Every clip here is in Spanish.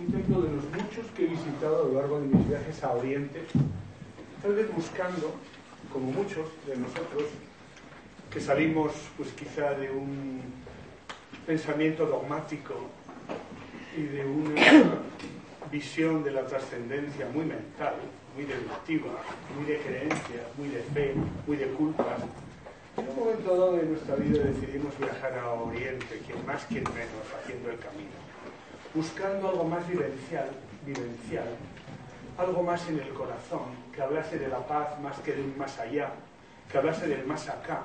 un templo de los muchos que he visitado a lo largo de mis viajes a Oriente, tal vez buscando, como muchos de nosotros, que salimos pues quizá de un pensamiento dogmático y de una visión de la trascendencia muy mental, muy deductiva, muy de creencias, muy de fe, muy de culpas. En un momento dado de nuestra vida decidimos viajar a Oriente, quien más, quien menos, haciendo el camino, buscando algo más vivencial, vivencial, algo más en el corazón, que hablase de la paz más que de un más allá, que hablase del más acá,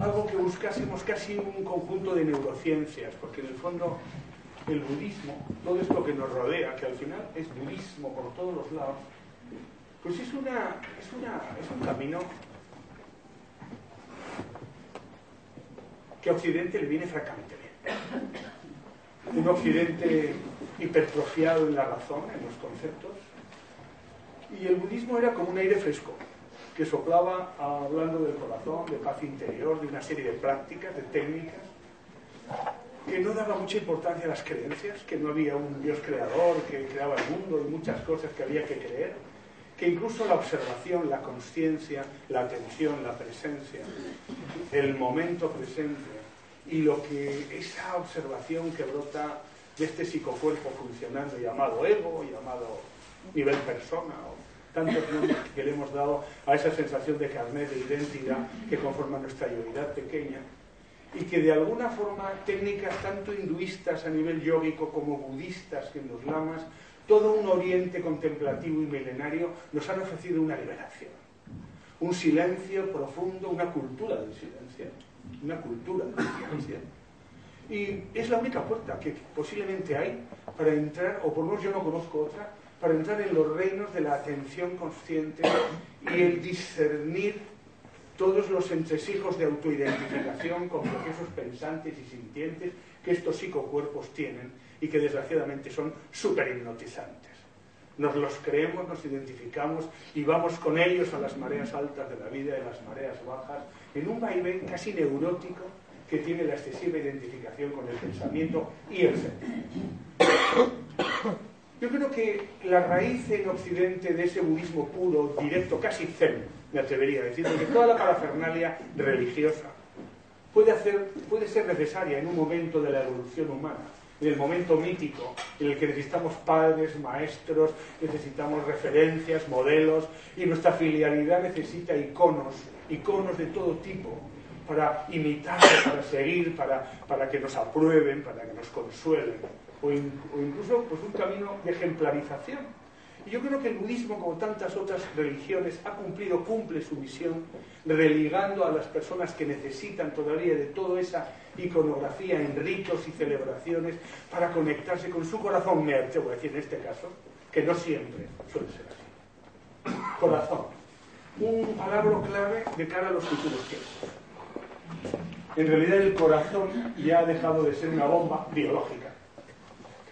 algo que buscásemos casi un conjunto de neurociencias, porque en el fondo el budismo, todo esto que nos rodea, que al final es budismo por todos los lados, pues es, una, es, una, es un camino que a Occidente le viene francamente bien. Un Occidente hipertrofiado en la razón, en los conceptos, y el budismo era como un aire fresco, que soplaba hablando del corazón, de paz interior, de una serie de prácticas, de técnicas, que no daba mucha importancia a las creencias, que no había un Dios creador que creaba el mundo y muchas cosas que había que creer, que incluso la observación, la conciencia, la atención, la presencia, el momento presente y lo que esa observación que brota de este psicocuerpo funcionando llamado ego, llamado nivel persona, o tantos nombres que le hemos dado a esa sensación de carnet, de identidad que conforma nuestra yoidad pequeña, y que de alguna forma técnicas tanto hinduistas a nivel yógico como budistas en los lamas, todo un oriente contemplativo y milenario nos han ofrecido una liberación, un silencio profundo, una cultura del silencio, una cultura silencio. Y es la única puerta que posiblemente hay para entrar, o por lo menos yo no conozco otra, para entrar en los reinos de la atención consciente y el discernir todos los entresijos de autoidentificación con procesos pensantes y sintientes que estos psicocuerpos tienen y que desgraciadamente son súper hipnotizantes. Nos los creemos, nos identificamos y vamos con ellos a las mareas altas de la vida y a las mareas bajas, en un vaivén casi neurótico que tiene la excesiva identificación con el pensamiento y el sentimiento. Yo creo que la raíz en Occidente de ese budismo puro, directo, casi zen, me atrevería a decir, porque toda la parafernalia religiosa puede, hacer, puede ser necesaria en un momento de la evolución humana, en el momento mítico, en el que necesitamos padres, maestros, necesitamos referencias, modelos, y nuestra filialidad necesita iconos, iconos de todo tipo, para imitar, para seguir, para, para que nos aprueben, para que nos consuelen o, incluso pues, un camino de ejemplarización. Y yo creo que el budismo, como tantas otras religiones, ha cumplido, cumple su misión, religando a las personas que necesitan todavía de toda esa iconografía en ritos y celebraciones para conectarse con su corazón, me voy a decir en este caso, que no siempre suele ser así. Corazón. Un palabra clave de cara a los futuros tiempos. En realidad el corazón ya ha dejado de ser una bomba biológica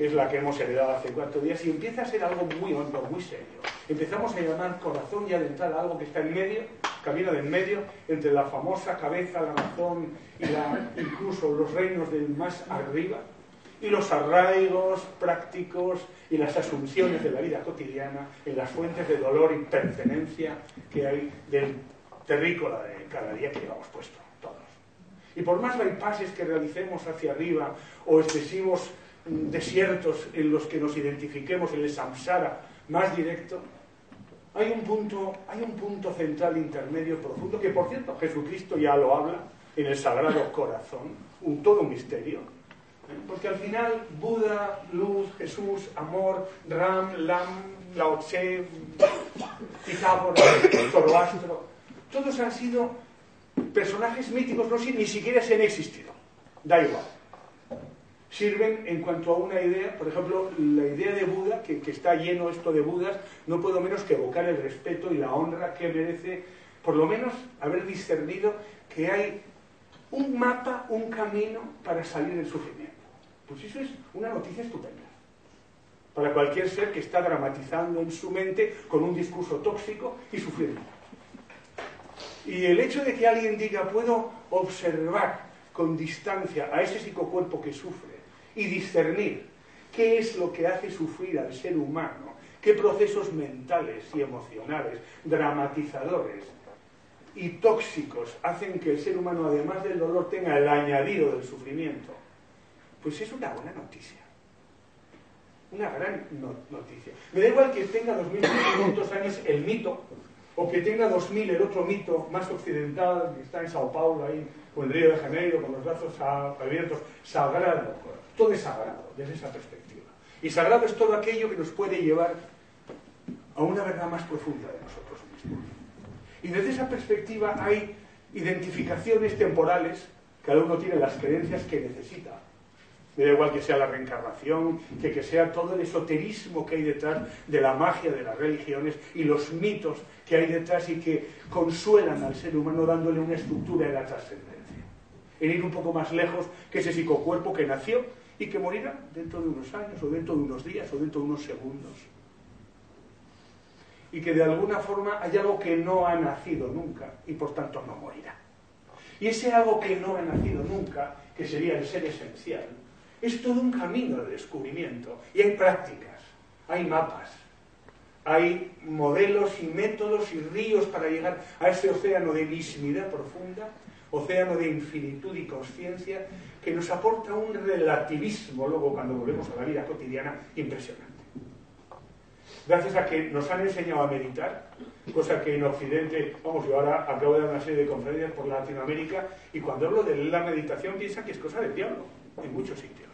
es la que hemos heredado hace cuatro días, y empieza a ser algo muy hondo, muy serio. Empezamos a llamar corazón y a adentrar algo que está en medio, camino de en medio, entre la famosa cabeza, la razón y incluso los reinos del más arriba, y los arraigos prácticos y las asunciones de la vida cotidiana en las fuentes de dolor y pertenencia que hay del terrícola de cada día que llevamos puesto, todos. Y por más bypasses que realicemos hacia arriba o excesivos desiertos en los que nos identifiquemos en el samsara más directo, hay un punto, hay un punto central intermedio profundo que por cierto Jesucristo ya lo habla en el Sagrado Corazón, un todo misterio, ¿eh? porque al final Buda, luz, Jesús, amor, Ram, Lam, Lao Tse, Zoroastro, todos han sido personajes míticos, no sé, ni siquiera se han existido, da igual sirven en cuanto a una idea, por ejemplo, la idea de Buda, que, está lleno esto de Budas, no puedo menos que evocar el respeto y la honra que merece, por lo menos, haber discernido que hay un mapa, un camino para salir del sufrimiento. Pues eso es una noticia estupenda para cualquier ser que está dramatizando en su mente con un discurso tóxico y sufriendo. Y el hecho de que alguien diga, puedo observar con distancia a ese psicocuerpo que sufre y discernir qué es lo que hace sufrir al ser humano, qué procesos mentales y emocionales, dramatizadores y tóxicos hacen que el ser humano, además del dolor, tenga el añadido del sufrimiento, pues es una buena noticia. Una gran noticia. Me da igual que tenga 2.500 años el mito, o que tenga 2.000 el otro mito más occidental, que está en Sao Paulo, ahí, o en Río de Janeiro, con los brazos abiertos, sagrado. Todo sagrado desde esa perspectiva. Y sagrado es todo aquello que nos puede llevar a una verdad más profunda de nosotros mismos. Y desde esa perspectiva hay identificaciones temporales, cada uno tiene las creencias que necesita me da igual que sea la reencarnación, que, que sea todo el esoterismo que hay detrás de la magia de las religiones y los mitos que hay detrás y que consuelan al ser humano dándole una estructura de la trascendencia. En ir un poco más lejos que ese psicocuerpo que nació y que morirá dentro de unos años o dentro de unos días o dentro de unos segundos. Y que de alguna forma hay algo que no ha nacido nunca y por tanto no morirá. Y ese algo que no ha nacido nunca, que sería el ser esencial, es todo un camino de descubrimiento y hay prácticas, hay mapas, hay modelos y métodos y ríos para llegar a ese océano de mismidad profunda, océano de infinitud y conciencia que nos aporta un relativismo luego cuando volvemos a la vida cotidiana impresionante. Gracias a que nos han enseñado a meditar, cosa que en Occidente, vamos, yo ahora acabo de dar una serie de conferencias por Latinoamérica y cuando hablo de la meditación piensa que es cosa del diablo en muchos sitios.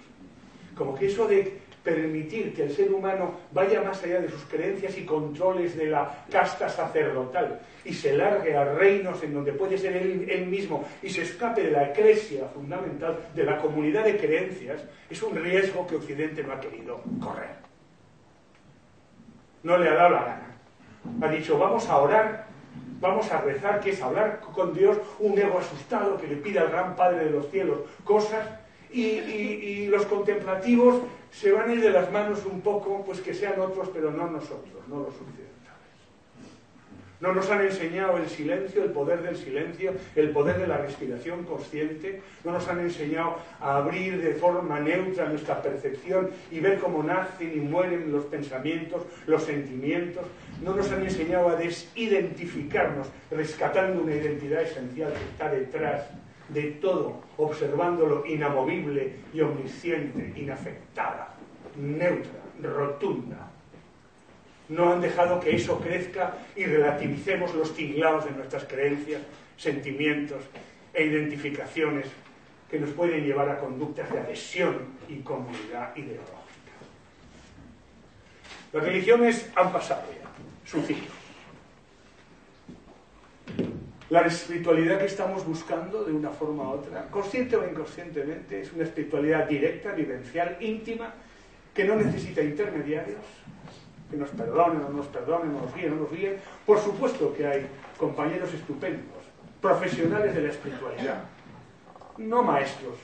Como que eso de permitir que el ser humano vaya más allá de sus creencias y controles de la casta sacerdotal y se largue a reinos en donde puede ser él, mismo y se escape de la eclesia fundamental, de la comunidad de creencias, es un riesgo que Occidente no ha querido correr. No le ha dado la gana. Ha dicho, vamos a orar, vamos a rezar, que es hablar con Dios, un ego asustado que le pide al gran Padre de los cielos cosas y, los contemplativos se van a ir de las manos un poco, pues que sean otros, pero no nosotros, no los occidentales. No nos han enseñado el silencio, el poder del silencio, el poder de la respiración consciente. No nos han enseñado a abrir de forma neutra nuestra percepción y ver cómo nacen y mueren los pensamientos, los sentimientos. No nos han enseñado a desidentificarnos, rescatando una identidad esencial que está detrás de todo, observándolo inamovible y omnisciente, inafectada, neutra, rotunda. No han dejado que eso crezca y relativicemos los tinglados de nuestras creencias, sentimientos e identificaciones que nos pueden llevar a conductas de adhesión y comunidad ideológica. Las religiones han pasado ya su ciclo. La espiritualidad que estamos buscando de una forma u otra, consciente o inconscientemente, es una espiritualidad directa, vivencial, íntima, que no necesita intermediarios, que nos perdonen o no nos perdonen, nos guíen o no nos guíen. Por supuesto que hay compañeros estupendos, profesionales de la espiritualidad, no maestros.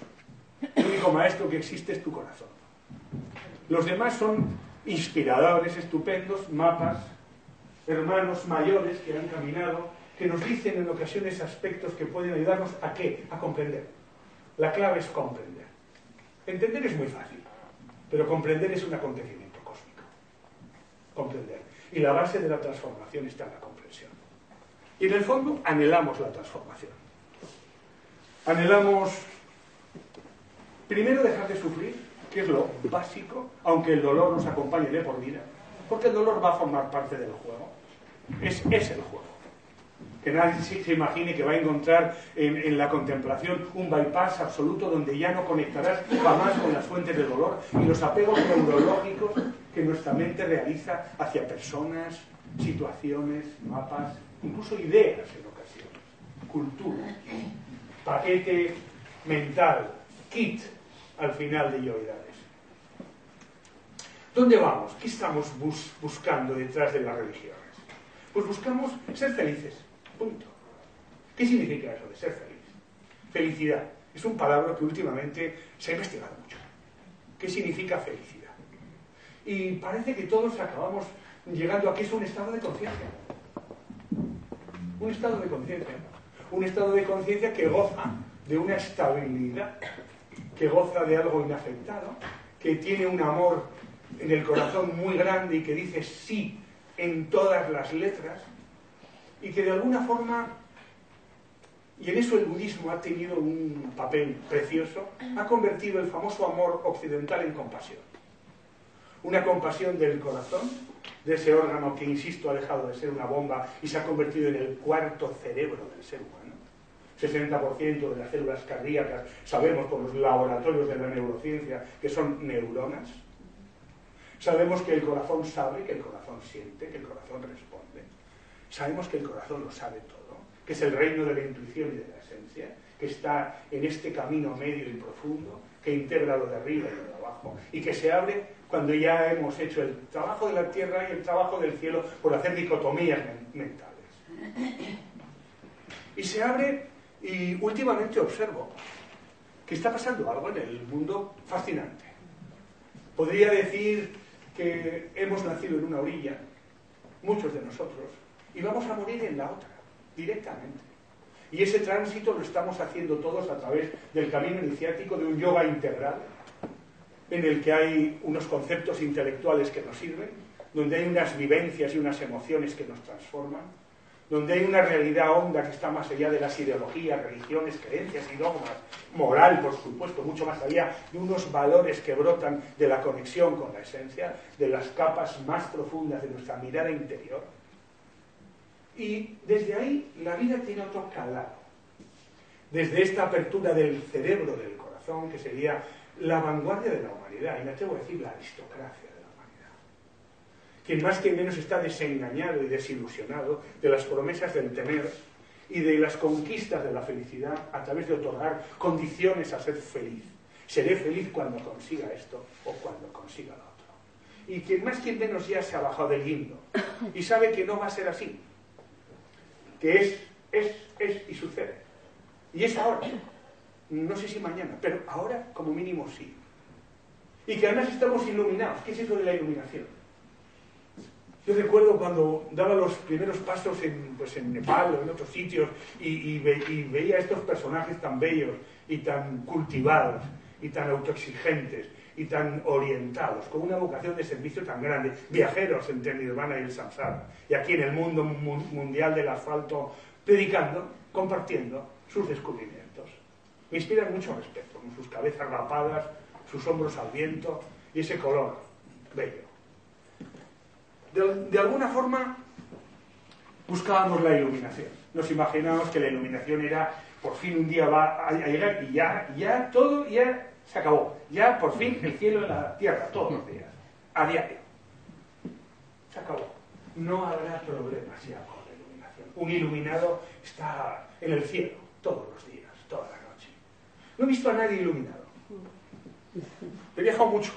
El único maestro que existe es tu corazón. Los demás son inspiradores estupendos, mapas, hermanos mayores que han caminado que nos dicen en ocasiones aspectos que pueden ayudarnos a qué? A comprender. La clave es comprender. Entender es muy fácil, pero comprender es un acontecimiento cósmico. Comprender. Y la base de la transformación está en la comprensión. Y en el fondo anhelamos la transformación. Anhelamos primero dejar de sufrir, que es lo básico, aunque el dolor nos acompañe de por vida, porque el dolor va a formar parte del juego. Es, es el juego que nadie se imagine que va a encontrar en, la contemplación un bypass absoluto donde ya no conectarás jamás con las fuentes del dolor y los apegos neurológicos que nuestra mente realiza hacia personas, situaciones, mapas, incluso ideas en ocasiones, cultura, paquete mental, kit al final de Yoidades. ¿Dónde vamos? ¿Qué estamos buscando detrás de las religiones? Pues buscamos ser felices, punto. ¿Qué significa eso de ser feliz? Felicidad. Es un palabra que últimamente se ha investigado mucho. ¿Qué significa felicidad? Y parece que todos acabamos llegando a que es un estado de conciencia. Un estado de conciencia. Un estado de conciencia que goza de una estabilidad, que goza de algo inafectado, que tiene un amor en el corazón muy grande y que dice sí en todas las letras, y que de alguna forma, y en eso el budismo ha tenido un papel precioso, ha convertido el famoso amor occidental en compasión. Una compasión del corazón, de ese órgano que, insisto, ha dejado de ser una bomba y se ha convertido en el cuarto cerebro del ser humano. 60% de las células cardíacas sabemos por los laboratorios de la neurociencia que son neuronas. Sabemos que el corazón sabe, que el corazón siente, que el corazón responde. Sabemos que el corazón lo sabe todo, que es el reino de la intuición y de la esencia, que está en este camino medio y profundo, que integra lo de arriba y lo de abajo, y que se abre cuando ya hemos hecho el trabajo de la tierra y el trabajo del cielo por hacer dicotomías mentales. Y se abre y últimamente observo que está pasando algo en el mundo fascinante. Podría decir que hemos nacido en una orilla, muchos de nosotros, y vamos a morir en la otra, directamente. Y ese tránsito lo estamos haciendo todos a través del camino iniciático de un yoga integral, en el que hay unos conceptos intelectuales que nos sirven, donde hay unas vivencias y unas emociones que nos transforman, donde hay una realidad honda que está más allá de las ideologías, religiones, creencias y dogmas, moral, por supuesto, mucho más allá de unos valores que brotan de la conexión con la esencia, de las capas más profundas de nuestra mirada interior. Y desde ahí la vida tiene otro calado. Desde esta apertura del cerebro, del corazón, que sería la vanguardia de la humanidad, y me atrevo a decir la aristocracia quien más que menos está desengañado y desilusionado de las promesas del tener y de las conquistas de la felicidad a través de otorgar condiciones a ser feliz. Seré feliz cuando consiga esto o cuando consiga lo otro. Y quien más que menos ya se ha bajado del guindo y sabe que no va a ser así, que es, es, es y sucede. Y es ahora. No sé si mañana, pero ahora como mínimo sí. Y que además estamos iluminados. ¿Qué es eso de la iluminación? Yo recuerdo cuando daba los primeros pasos en, pues en Nepal o en otros sitios y, veía a estos personajes tan bellos y tan cultivados y tan autoexigentes y tan orientados, con una vocación de servicio tan grande, viajeros entre Nirvana y el Samsara, y aquí en el mundo mundial del asfalto, predicando, compartiendo sus descubrimientos. Me inspiran mucho respeto, con sus cabezas rapadas, sus hombros al viento y ese color bello de, alguna forma buscábamos la iluminación. Nos imaginábamos que la iluminación era, por fin un día va a llegar y ya, ya todo ya se acabó. Ya por fin el cielo y la tierra, todos los días, a diario. Se acabó. No habrá problemas ya con la iluminación. Un iluminado está en el cielo todos los días, toda la noche. No he visto a nadie iluminado. He viajado mucho.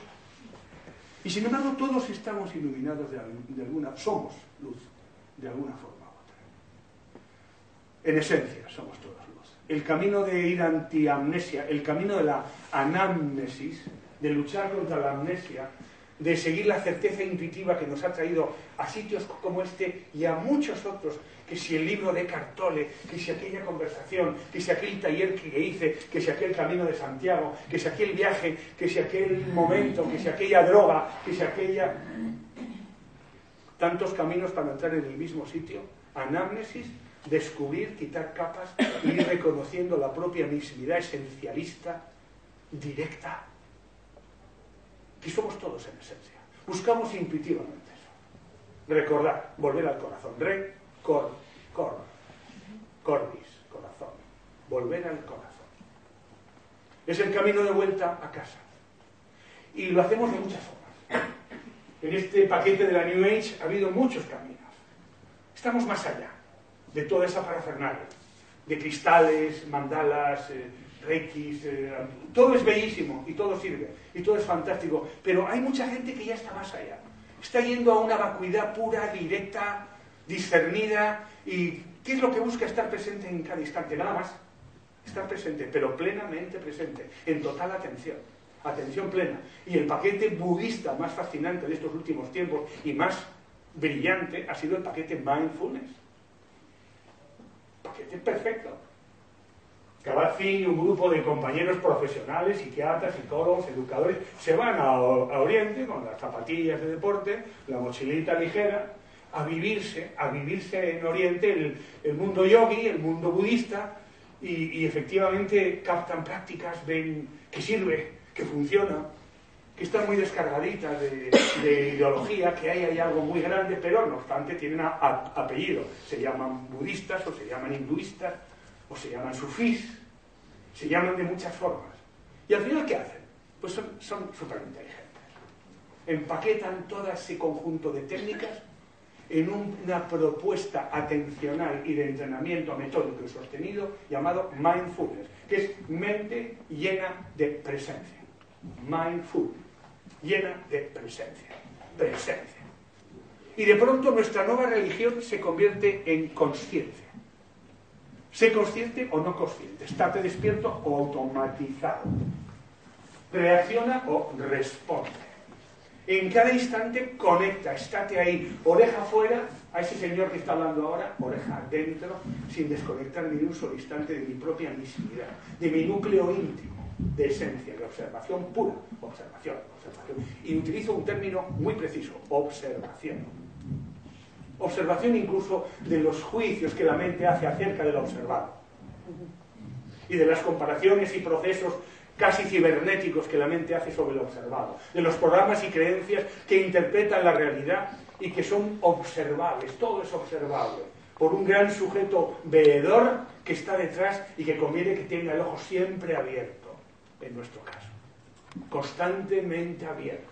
Y sin embargo todos estamos iluminados de, alguna, somos luz, de alguna forma u otra. En esencia somos todos. El camino de ir anti-amnesia, el camino de la anamnesis, de luchar contra la amnesia, de seguir la certeza intuitiva que nos ha traído a sitios como este y a muchos otros que si el libro de Cartole, que si aquella conversación, que si aquel taller que hice, que si aquel camino de Santiago, que si aquel viaje, que si aquel momento, que si aquella droga, que si aquella... Tantos caminos para entrar en el mismo sitio. Anamnesis, descubrir, quitar capas y ir reconociendo la propia mismidad esencialista, directa, que somos todos en esencia. Buscamos intuitivamente eso. Recordar, volver al corazón. Re, Cor, cor, cordis, corazón. Volver al corazón. Es el camino de vuelta a casa. Y lo hacemos de muchas formas. En este paquete de la New Age ha habido muchos caminos. Estamos más allá de toda esa parafernalia, de cristales, mandalas, eh, reiki, eh, todo es bellísimo y todo sirve y todo es fantástico, pero hay mucha gente que ya está más allá. Está yendo a una vacuidad pura, directa, discernida y ¿qué es lo que busca estar presente en cada instante? Nada más. Estar presente, pero plenamente presente, en total atención. Atención plena. Y el paquete budista más fascinante de estos últimos tiempos y más brillante ha sido el paquete mindfulness. Paquete perfecto. fin y un grupo de compañeros profesionales, psiquiatras, psicólogos, educadores, se van a, Oriente con las zapatillas de deporte, la mochilita ligera, a vivirse, a vivirse en Oriente el, mundo yogi, el mundo budista, y, y, efectivamente captan prácticas, ven que sirve, que funciona, que están muy descargaditas de, ideología, que hay, hay, algo muy grande, pero no obstante tienen apellido. Se llaman budistas o se llaman hinduistas o se llaman sufís, se llaman de muchas formas. Y al final, ¿qué hacen? Pues son súper inteligentes. Empaquetan todo ese conjunto de técnicas en una propuesta atencional y de entrenamiento metódico y sostenido llamado mindfulness, que es mente llena de presencia. Mindfulness llena de presencia. Presencia. Y de pronto nuestra nueva religión se convierte en conciencia. Sé consciente o no consciente. Estate despierto o automatizado. Reacciona o responde. En cada instante conecta, estate ahí, oreja afuera, a ese señor que está hablando ahora, oreja dentro, sin desconectar ni un solo instante de mi propia misividad, de mi núcleo íntimo de esencia, de observación pura, observación, observación. Y utilizo un término muy preciso, observación. Observación incluso de los juicios que la mente hace acerca del observado. Y de las comparaciones y procesos casi cibernéticos que la mente hace sobre el observado. De los programas y creencias que interpretan la realidad y que son observables. Todo es observable por un gran sujeto veedor que está detrás y que conviene que tenga el ojo siempre abierto en nuestro caso, constantemente abierto.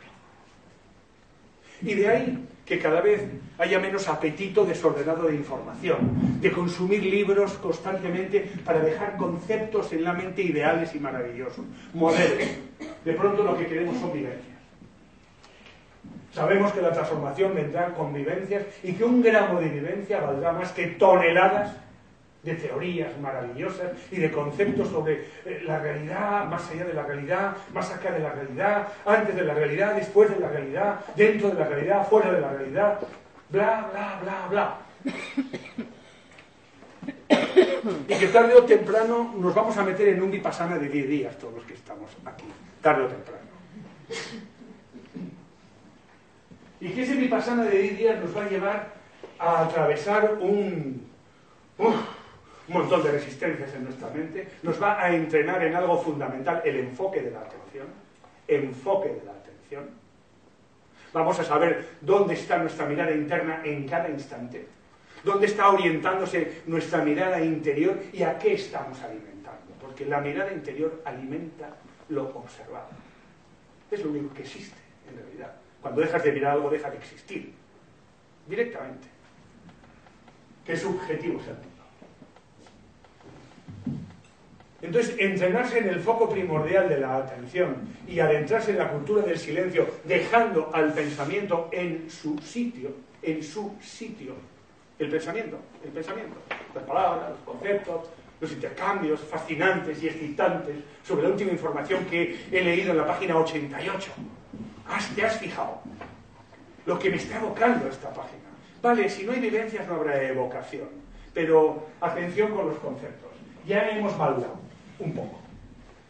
Y de ahí que cada vez haya menos apetito desordenado de información, de consumir libros constantemente para dejar conceptos en la mente ideales y maravillosos, modelos. De pronto lo que queremos son vivencias. Sabemos que la transformación vendrá con vivencias y que un gramo de vivencia valdrá más que toneladas de teorías maravillosas y de conceptos sobre eh, la realidad, más allá de la realidad, más acá de la realidad, antes de la realidad, después de la realidad, dentro de la realidad, fuera de la realidad, bla, bla, bla, bla. Y que tarde o temprano nos vamos a meter en un vipassana de 10 días, todos los que estamos aquí, tarde o temprano. Y que ese vipassana de 10 días nos va a llevar a atravesar un un montón de resistencias en nuestra mente, nos va a entrenar en algo fundamental, el enfoque de la atención, enfoque de la atención. Vamos a saber dónde está nuestra mirada interna en cada instante, dónde está orientándose nuestra mirada interior y a qué estamos alimentando, porque la mirada interior alimenta lo observado. Es lo único que existe, en realidad. Cuando dejas de mirar algo, deja de existir, directamente. ¿Qué subjetivo es el Entonces, entrenarse en el foco primordial de la atención y adentrarse en la cultura del silencio, dejando al pensamiento en su sitio, en su sitio. El pensamiento, el pensamiento, las palabras, los conceptos, los intercambios fascinantes y excitantes sobre la última información que he leído en la página 88. ¿Te has fijado? Lo que me está evocando esta página. Vale, si no hay vivencias no habrá evocación, pero atención con los conceptos. Ya hemos maldado un poco.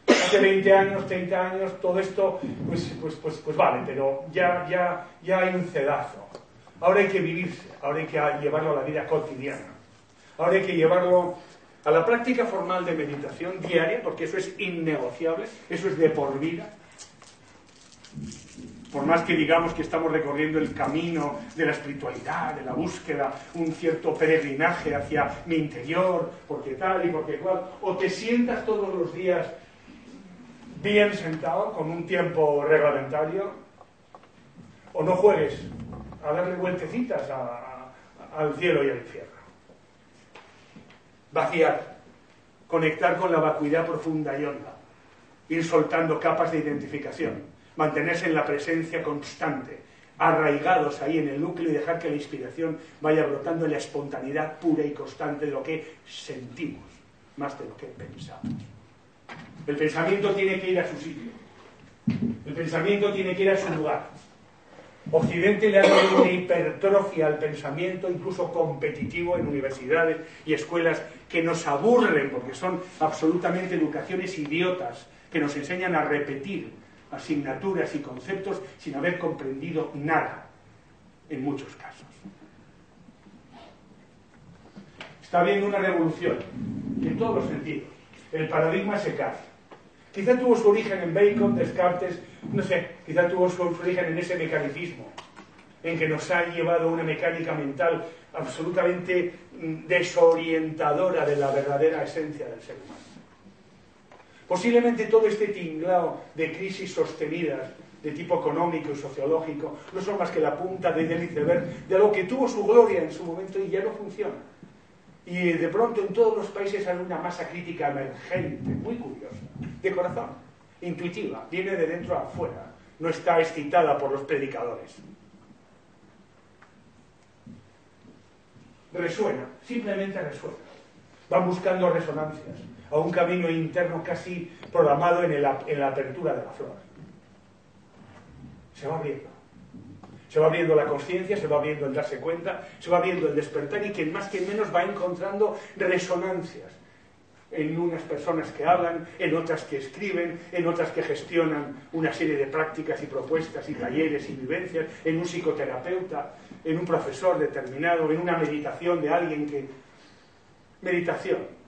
Hace 20 años, 30 años, todo esto, pues, pues, pues, pues vale, pero ya, ya, ya hay un cedazo. Ahora hay que vivirse, ahora hay que llevarlo a la vida cotidiana. Ahora hay que llevarlo a la práctica formal de meditación diaria, porque eso es innegociable, eso es de por vida. Por más que digamos que estamos recorriendo el camino de la espiritualidad, de la búsqueda, un cierto peregrinaje hacia mi interior, porque tal y porque cual, o te sientas todos los días bien sentado, con un tiempo reglamentario, o no juegues a darle vueltecitas al cielo y al infierno. Vaciar conectar con la vacuidad profunda y honda, ir soltando capas de identificación, mantenerse en la presencia constante, arraigados ahí en el núcleo y dejar que la inspiración vaya brotando en la espontaneidad pura y constante de lo que sentimos, más de lo que pensamos. El pensamiento tiene que ir a su sitio. El pensamiento tiene que ir a su lugar. Occidente le ha dado una hipertrofia al pensamiento, incluso competitivo, en universidades y escuelas que nos aburren porque son absolutamente educaciones idiotas que nos enseñan a repetir asignaturas y conceptos sin haber comprendido nada, en muchos casos. Está habiendo una revolución en todos los sentidos. El paradigma se cae Quizá tuvo su origen en Bacon, Descartes, no sé, quizá tuvo su origen en ese mecanicismo, en que nos ha llevado una mecánica mental absolutamente mm, desorientadora de la verdadera esencia del ser humano. Posiblemente todo este tinglao de crisis sostenidas de tipo económico y sociológico no son más que la punta del iceberg de algo que tuvo su gloria en su momento y ya no funciona. Y de pronto en todos los países hay una masa crítica emergente, muy curiosa, de corazón, intuitiva, viene de dentro a afuera, no está excitada por los predicadores. Resuena, simplemente resuena. Van buscando resonancias a un camino interno casi programado en, en la apertura de la flor. Se va abriendo. Se va abriendo la conciencia, se va abriendo el darse cuenta, se va abriendo el despertar y quien más que menos va encontrando resonancias en unas personas que hablan, en otras que escriben, en otras que gestionan una serie de prácticas y propuestas y talleres y vivencias, en un psicoterapeuta, en un profesor determinado, en una meditación de alguien que... Meditación.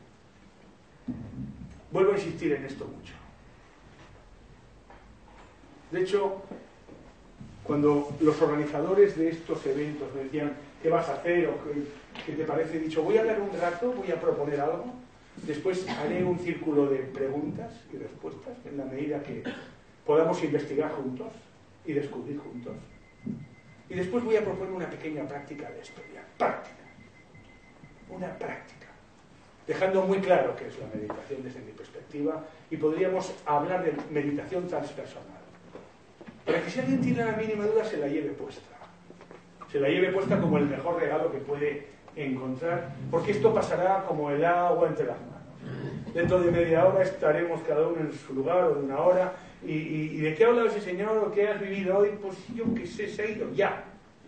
Vuelvo a insistir en esto mucho. De hecho, cuando los organizadores de estos eventos me decían, ¿qué vas a hacer? o qué, te parece? He dicho, voy a hablar un rato, voy a proponer algo, después haré un círculo de preguntas y respuestas en la medida que podamos investigar juntos y descubrir juntos. Y después voy a proponer una pequeña práctica de experiencia. Práctica. Una práctica. Dejando muy claro qué es la meditación desde mi perspectiva y podríamos hablar de meditación transpersonal para que si alguien tiene la mínima duda se la lleve puesta. Se la lleve puesta como el mejor regalo que puede encontrar, porque esto pasará como el agua entre las manos. Dentro de media hora estaremos cada uno en su lugar o de una hora. ¿Y, de qué ha hablado ese señor o qué has vivido hoy? Pues yo qué sé, se ha ido ya.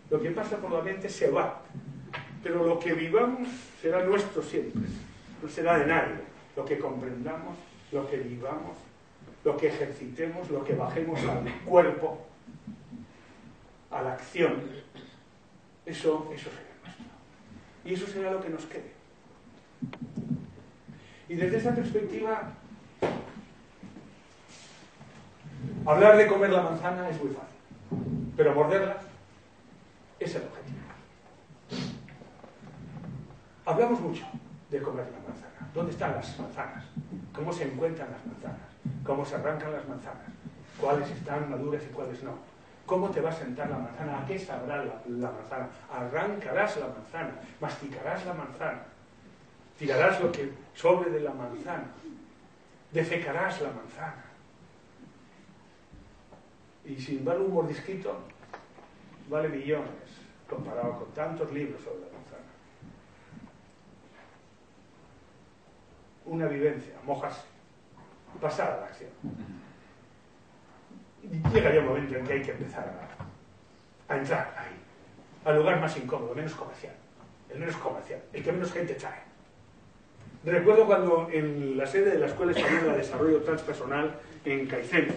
Lo que pasa por la mente se va. Pero lo que vivamos será nuestro siempre. Será de nadie. Lo que comprendamos, lo que vivamos, lo que ejercitemos, lo que bajemos al cuerpo, a la acción, eso, eso será nuestro. Y eso será lo que nos quede. Y desde esa perspectiva, hablar de comer la manzana es muy fácil, pero morderla es el objetivo. Hablamos mucho de comer la manzana. ¿Dónde están las manzanas? ¿Cómo se encuentran las manzanas? cómo se arrancan las manzanas, cuáles están maduras y cuáles no. ¿Cómo te va a sentar la manzana? ¿A qué sabrá la, manzana? Arrancarás la manzana, masticarás la manzana, tirarás lo que sobre de la manzana, defecarás la manzana. Y sin dar un mordisquito, vale millones comparado con tantos libros sobre la manzana. Una vivencia, mojarse pasar a la acción. Y llegaría un momento en que hay que empezar a, entrar ahí, al lugar más incómodo, menos comercial, el menos comercial, el que menos gente trae. Recuerdo cuando en la sede de la Escuela Española de Desarrollo Transpersonal en Caicén,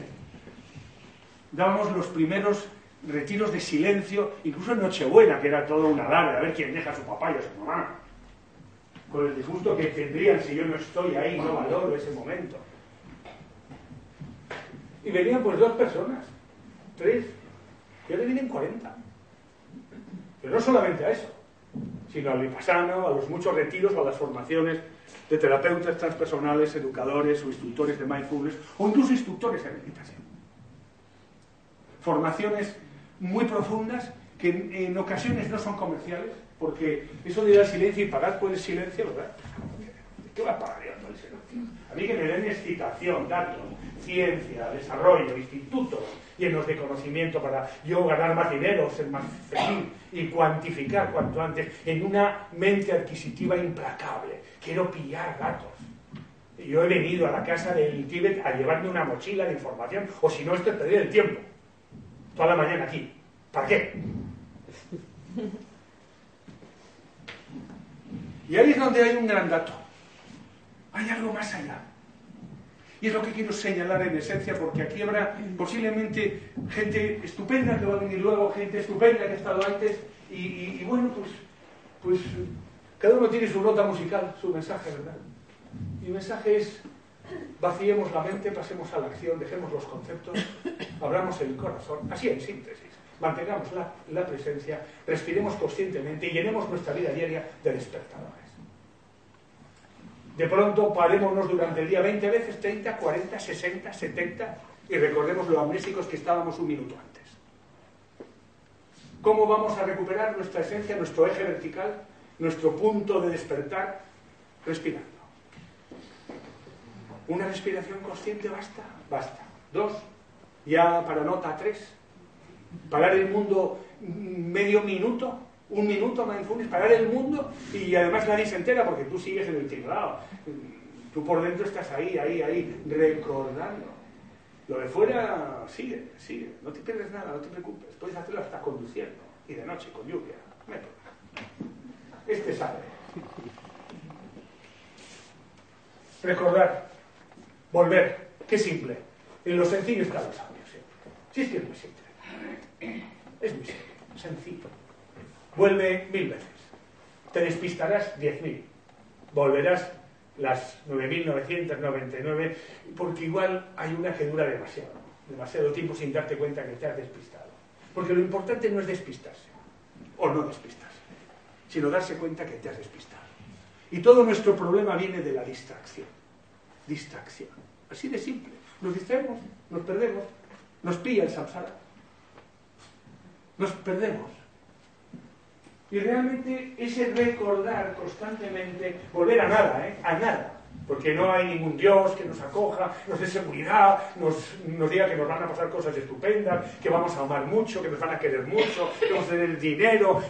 dábamos los primeros retiros de silencio, incluso en Nochebuena, que era todo una alarde, a ver quién deja a su papá y a su mamá, con el disgusto que tendrían si yo no estoy ahí, no valoro ese momento. Y venían pues dos personas, tres, y ahora vienen 40. Pero no solamente a eso, sino al Vipassana, a los muchos retiros o a las formaciones de terapeutas transpersonales, educadores o instructores de mindfulness, o incluso instructores de meditación. Formaciones muy profundas que en, ocasiones no son comerciales, porque eso de ir al silencio y pagar por el silencio, ¿verdad? ¿De qué va a pagar yo todo el silencio? A mí que me den excitación, datos, ciencia, desarrollo, institutos llenos de conocimiento para yo ganar más dinero, ser más feliz y cuantificar cuanto antes en una mente adquisitiva implacable. Quiero pillar datos. Yo he venido a la casa del Tíbet a llevarme una mochila de información, o si no, esto es perder el tiempo. Toda la mañana aquí. ¿Para qué? Y ahí es donde hay un gran dato. Hay algo más allá. Y es lo que quiero señalar en esencia, porque aquí habrá posiblemente gente estupenda que va a venir luego, gente estupenda que ha estado antes, y, bueno, pues, pues cada uno tiene su nota musical, su mensaje, ¿verdad? Y el mensaje es, vaciemos la mente, pasemos a la acción, dejemos los conceptos, abramos el corazón, así en síntesis, mantengamos la, presencia, respiremos conscientemente y llenemos nuestra vida diaria de despertadores. De pronto parémonos durante el día 20 veces, 30, 40, 60, 70 y recordemos lo amnésicos que estábamos un minuto antes. ¿Cómo vamos a recuperar nuestra esencia, nuestro eje vertical, nuestro punto de despertar? Respirando. Una respiración consciente basta, basta. Dos, ya para nota tres, parar el mundo medio minuto un minuto mindfulness, parar el mundo y además nadie se entera porque tú sigues en el tinglado. Tú por dentro estás ahí, ahí, ahí, recordando. Lo de fuera sigue, sigue. No te pierdes nada, no te preocupes. Puedes hacerlo hasta conduciendo y de noche con lluvia. Este sabe. Recordar, volver. Qué simple. En lo sencillo está lo sabio Sí, es que es muy simple. Es muy simple, sencillo. Vuelve mil veces. Te despistarás diez mil. Volverás las 9.999 porque igual hay una que dura demasiado, demasiado tiempo sin darte cuenta que te has despistado. Porque lo importante no es despistarse o no despistarse, sino darse cuenta que te has despistado. Y todo nuestro problema viene de la distracción. Distracción. Así de simple. Nos distraemos, nos perdemos, nos pilla el samsara. Nos perdemos. Y realmente ese recordar constantemente, volver a nada, ¿eh? a nada, porque no hay ningún Dios que nos acoja, nos dé seguridad, nos, nos, diga que nos van a pasar cosas estupendas, que vamos a amar mucho, que nos van a querer mucho, que vamos a tener dinero,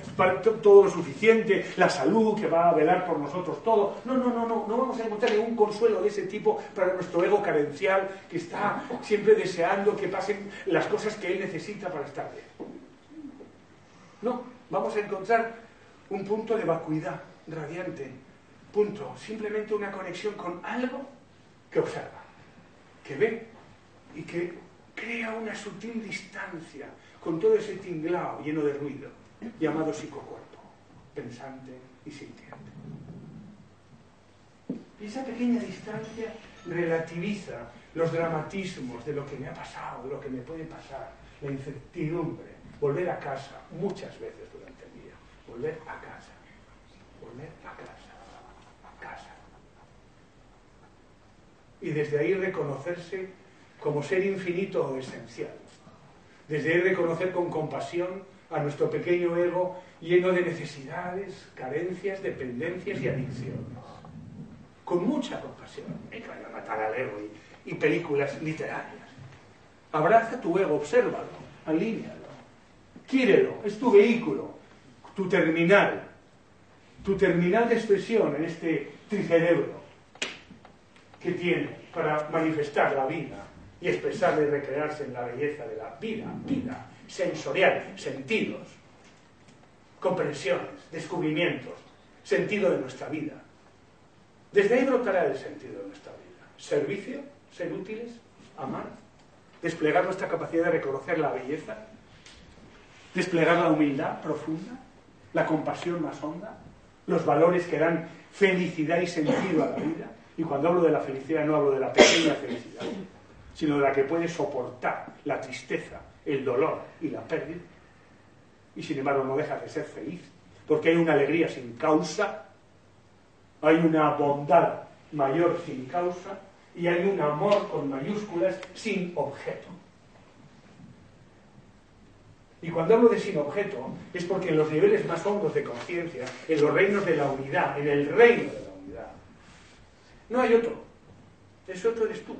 todo lo suficiente, la salud, que va a velar por nosotros todo. No, no, no, no, no vamos a encontrar ningún consuelo de ese tipo para nuestro ego carencial que está siempre deseando que pasen las cosas que él necesita para estar bien. No, vamos a encontrar un punto de vacuidad radiante. Punto. Simplemente una conexión con algo que observa, que ve y que crea una sutil distancia con todo ese tinglao lleno de ruido llamado psicocuerpo, pensante y sintiente. Y esa pequeña distancia relativiza los dramatismos de lo que me ha pasado, de lo que me puede pasar, la incertidumbre, volver a casa muchas veces durante el día, volver a casa, volver a casa, a casa. Y desde ahí reconocerse como ser infinito o esencial. Desde ahí reconocer con compasión a nuestro pequeño ego lleno de necesidades, carencias, dependencias y adicciones. Con mucha compasión. Me van a matar al ego y, películas literarias. Abraza tu ego, obsérvalo, alínealo Quírelo, es tu vehículo, tu terminal, tu terminal de expresión en este tricerebro que tiene para manifestar la vida y expresar y recrearse en la belleza de la vida, vida, sensorial, sentidos, comprensiones, descubrimientos, sentido de nuestra vida. Desde ahí brotará el sentido de nuestra vida. Servicio, ser útiles, amar, desplegar nuestra capacidad de reconocer la belleza desplegar la humildad profunda, la compasión más honda, los valores que dan felicidad y sentido a la vida. Y cuando hablo de la felicidad no hablo de la pequeña felicidad, sino de la que puede soportar la tristeza, el dolor y la pérdida. Y sin embargo no deja de ser feliz, porque hay una alegría sin causa, hay una bondad mayor sin causa y hay un amor con mayúsculas sin objeto. Y cuando hablo de sin objeto, es porque en los niveles más hondos de conciencia, en los reinos de la unidad, en el reino de la unidad, no hay otro. Ese otro eres tú.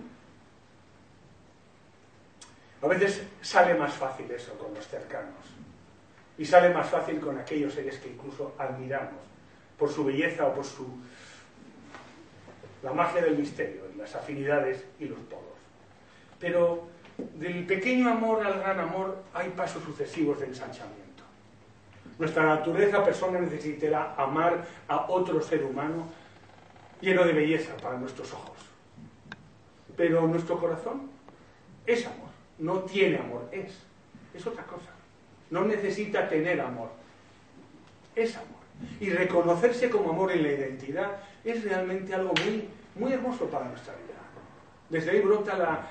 A veces sale más fácil eso con los cercanos. Y sale más fácil con aquellos seres que incluso admiramos por su belleza o por su la magia del misterio, las afinidades y los polos. Pero del pequeño amor al gran amor hay pasos sucesivos de ensanchamiento. Nuestra naturaleza persona necesitará amar a otro ser humano lleno de belleza para nuestros ojos. Pero nuestro corazón es amor, no tiene amor, es. Es otra cosa. No necesita tener amor, es amor. Y reconocerse como amor en la identidad es realmente algo muy, muy hermoso para nuestra vida. Desde ahí brota la,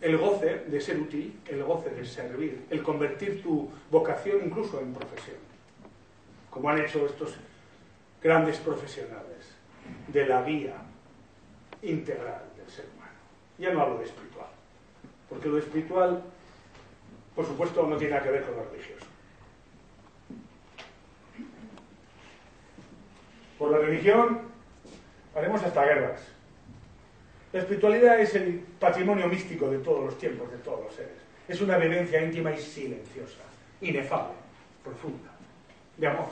el goce de ser útil, el goce de servir, el convertir tu vocación incluso en profesión, como han hecho estos grandes profesionales de la vía integral del ser humano. Ya no hablo de espiritual, porque lo espiritual, por supuesto, no tiene nada que ver con lo religioso. Por la religión haremos hasta guerras, la espiritualidad es el patrimonio místico de todos los tiempos, de todos los seres. Es una vivencia íntima y silenciosa, inefable, profunda, de amor.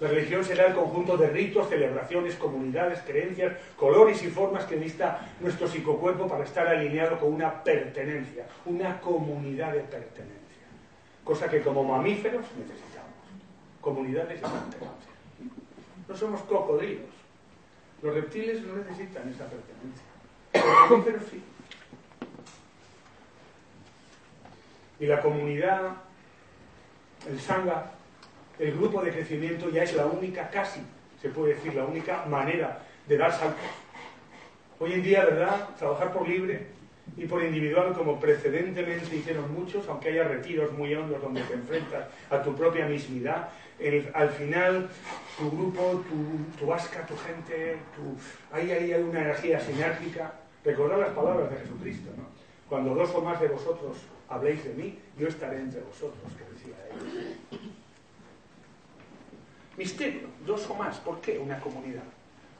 La religión será el conjunto de ritos, celebraciones, comunidades, creencias, colores y formas que necesita nuestro psicocuerpo para estar alineado con una pertenencia, una comunidad de pertenencia. Cosa que como mamíferos necesitamos. Comunidades de pertenencia. No somos cocodrilos, los reptiles no necesitan esa pertenencia. Sí. Y la comunidad, el sangha, el grupo de crecimiento ya es la única, casi se puede decir, la única manera de dar saltos. Hoy en día, ¿verdad? Trabajar por libre y por individual, como precedentemente hicieron muchos, aunque haya retiros muy hondos donde te enfrentas a tu propia mismidad, al final tu grupo, tu, tu asca, tu gente, tu, ahí, hay una energía sinérgica. Recordad las palabras de Jesucristo, ¿no? Cuando dos o más de vosotros habléis de mí, yo estaré entre vosotros, que decía él. Misterio, dos o más. ¿Por qué una comunidad?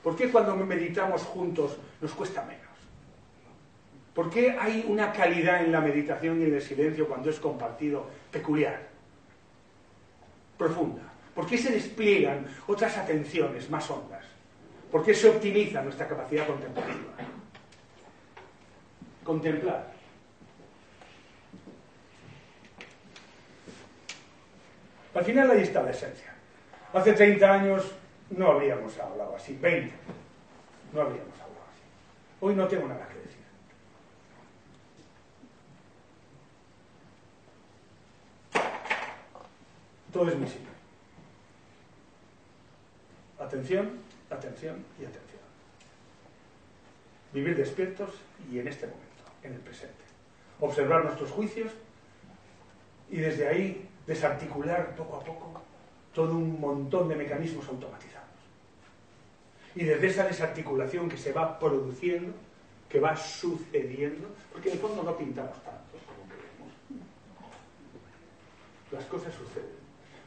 ¿Por qué cuando meditamos juntos nos cuesta menos? ¿Por qué hay una calidad en la meditación y en el silencio cuando es compartido peculiar, profunda? ¿Por qué se despliegan otras atenciones más hondas? ¿Por qué se optimiza nuestra capacidad contemplativa? Contemplar. Al final ahí está la esencia. Hace 30 años no habríamos hablado así, 20, no habríamos hablado así. Hoy no tengo nada que decir. Todo es muy simple. Atención, atención y atención. Vivir despiertos y en este momento, en el presente. Observar nuestros juicios y desde ahí desarticular poco a poco todo un montón de mecanismos automatizados. Y desde esa desarticulación que se va produciendo, que va sucediendo, porque en el fondo no pintamos tanto como creemos, las cosas suceden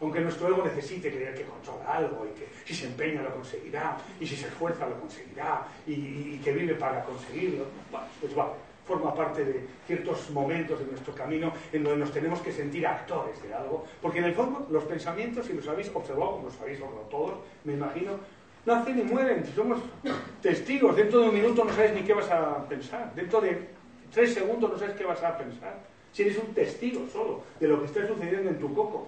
aunque nuestro ego necesite creer que controla algo y que si se empeña lo conseguirá, y si se esfuerza lo conseguirá, y, que vive para conseguirlo, pues vale, forma parte de ciertos momentos de nuestro camino en donde nos tenemos que sentir actores de algo, porque en el fondo los pensamientos, si los habéis observado, como los habéis observado todos, me imagino, nacen y mueren, somos testigos, dentro de un minuto no sabes ni qué vas a pensar, dentro de tres segundos no sabes qué vas a pensar, si eres un testigo solo de lo que está sucediendo en tu coco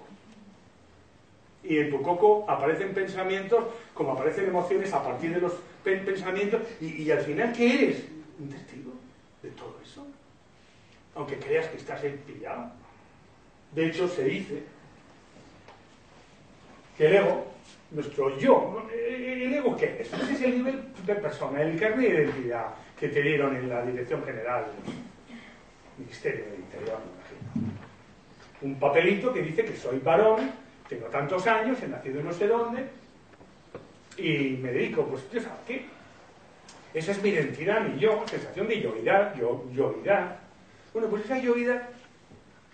y en tu coco aparecen pensamientos como aparecen emociones a partir de los pensamientos y, al final ¿qué eres? Un testigo de todo eso. Aunque creas que estás pillado. De hecho se dice que el ego, nuestro yo, ¿el ego qué es? Ese es el nivel de persona, el carne de identidad que te dieron en la Dirección General Ministerio del Interior, me imagino. Un papelito que dice que soy varón tengo tantos años, he nacido no sé dónde, y me dedico, pues, ¿a qué? Esa es mi identidad, mi yo, sensación de yoidad, yo, yoidad. Bueno, pues esa yoidad,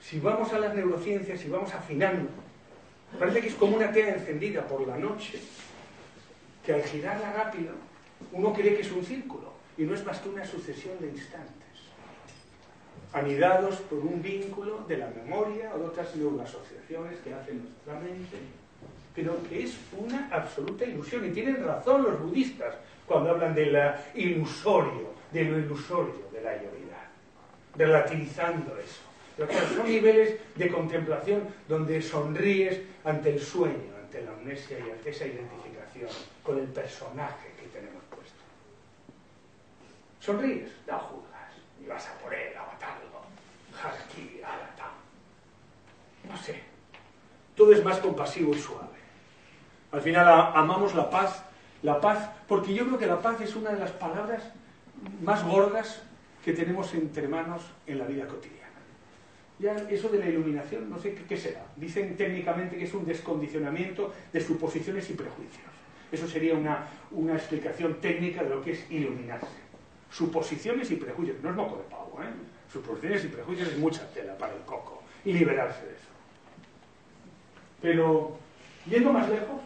si vamos a las neurociencias, si vamos afinando, parece que es como una tela encendida por la noche, que al girarla rápido, uno cree que es un círculo, y no es más que una sucesión de instantes, anidados por un vínculo de la memoria o de otras asociaciones que hace nuestra mente, pero que es una absoluta ilusión. Y tienen razón los budistas cuando hablan de la ilusorio, de lo ilusorio de la realidad, relativizando eso. Pero son niveles de contemplación donde sonríes ante el sueño, ante la amnesia y ante esa identificación con el personaje que tenemos puesto. Sonríes, juzgas y vas a por él, a matarlo. Haraki, alata. No sé. Todo es más compasivo y suave. Al final amamos la paz, la paz, porque yo creo que la paz es una de las palabras más gordas que tenemos entre manos en la vida cotidiana. Ya eso de la iluminación, no sé qué, será. Dicen técnicamente que es un descondicionamiento de suposiciones y prejuicios. Eso sería una, una explicación técnica de lo que es iluminarse. Suposiciones y prejuicios. No es moco de pavo, ¿eh? Suposiciones y prejuicios es mucha tela para el coco. Y liberarse de eso. Pero, yendo más lejos,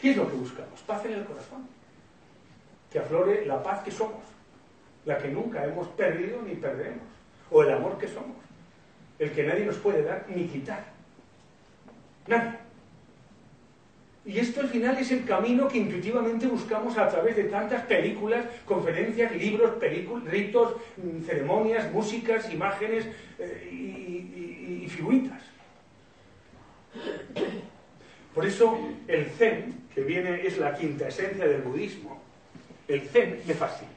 ¿qué es lo que buscamos? Paz en el corazón. Que aflore la paz que somos. La que nunca hemos perdido ni perderemos. O el amor que somos el que nadie nos puede dar ni quitar. Nadie. Y esto al final es el camino que intuitivamente buscamos a través de tantas películas, conferencias, libros, ritos, mm, ceremonias, músicas, imágenes eh, y, y figuritas. Por eso el zen, que viene, es la quinta esencia del budismo, el zen me fascina.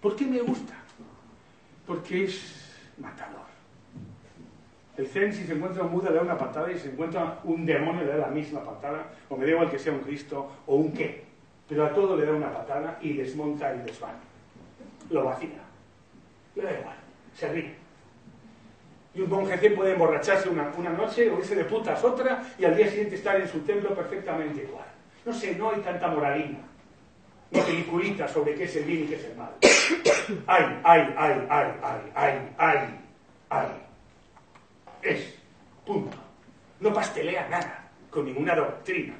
¿Por qué me gusta? Porque es matador. El Zen, si se encuentra un Buda, le da una patada y se encuentra un demonio, le da la misma patada, o me da igual que sea un Cristo o un qué, pero a todo le da una patada y desmonta y desvana. Lo vacila. Le da igual, se ríe. Y un monje Zen puede emborracharse una, una noche o irse de putas otra y al día siguiente estar en su templo perfectamente igual. No sé, no hay tanta moralina, ni peliculita sobre qué es el bien y qué es el mal. Ay, ay, ay, ay, ay, ay, ay, ay es. Punto. No pastelea nada con ninguna doctrina.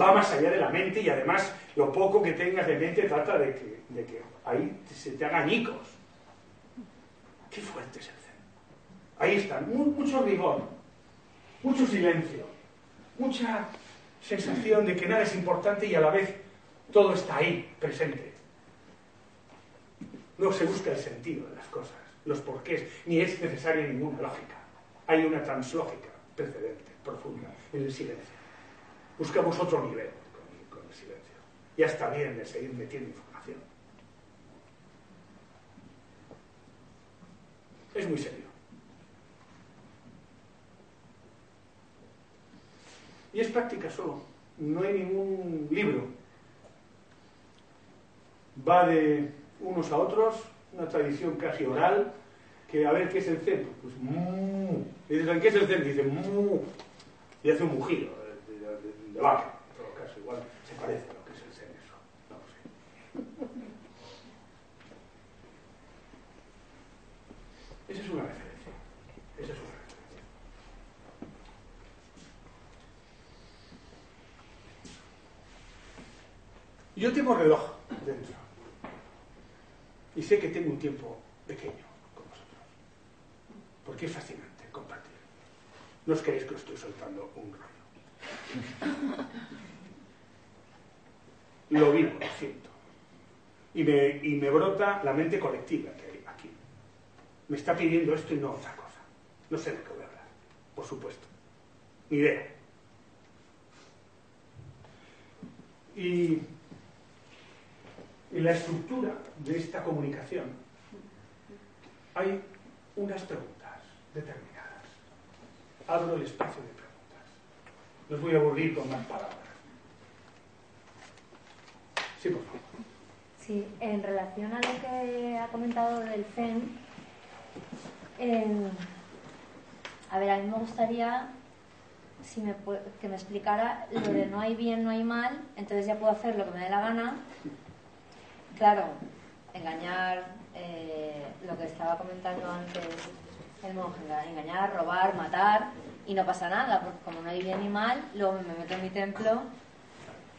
Va más allá de la mente y además lo poco que tengas de mente trata de que, de que ahí se te hagan añicos. Qué fuerte es el Zen. Ahí está, mucho rigor, mucho silencio, mucha sensación de que nada es importante y a la vez todo está ahí, presente. No se busca el sentido de las cosas, los porqués, ni es necesaria ninguna lógica hay una translógica precedente, profunda, en el silencio. Buscamos otro nivel con, el silencio. Ya está bien de seguir metiendo información. Es muy serio. Y es práctica solo. No hay ningún libro. Va de unos a otros, una tradición casi oral, que a ver qué es el Zen. Pues mmm. ¿Qué es el Zen? Dice mmm. Y hace un mugido de, vaca. En todo caso, igual se parece a lo que es el Zen eso. No lo sé. Esa es una referencia. Esa es una referencia. Yo tengo reloj dentro. Y sé que tengo un tiempo pequeño porque es fascinante. No os creéis que os estoy soltando un rollo. Lo vivo, lo siento. Y me, y me brota la mente colectiva que hay aquí. Me está pidiendo esto y no otra cosa. No sé de qué voy a hablar, por supuesto. Ni idea. Y en la estructura de esta comunicación hay unas preguntas determinadas. Abro el espacio de preguntas. Los voy a aburrir con más palabras. Sí, por favor. Sí, en relación a lo que ha comentado del Zen, a ver, a mí me gustaría si me, que me explicara lo de no hay bien, no hay mal, entonces ya puedo hacer lo que me dé la gana. Claro, engañar, eh, lo que estaba comentando antes monje, engañar, robar, matar, y no pasa nada, porque como no hay bien ni mal, luego me meto en mi templo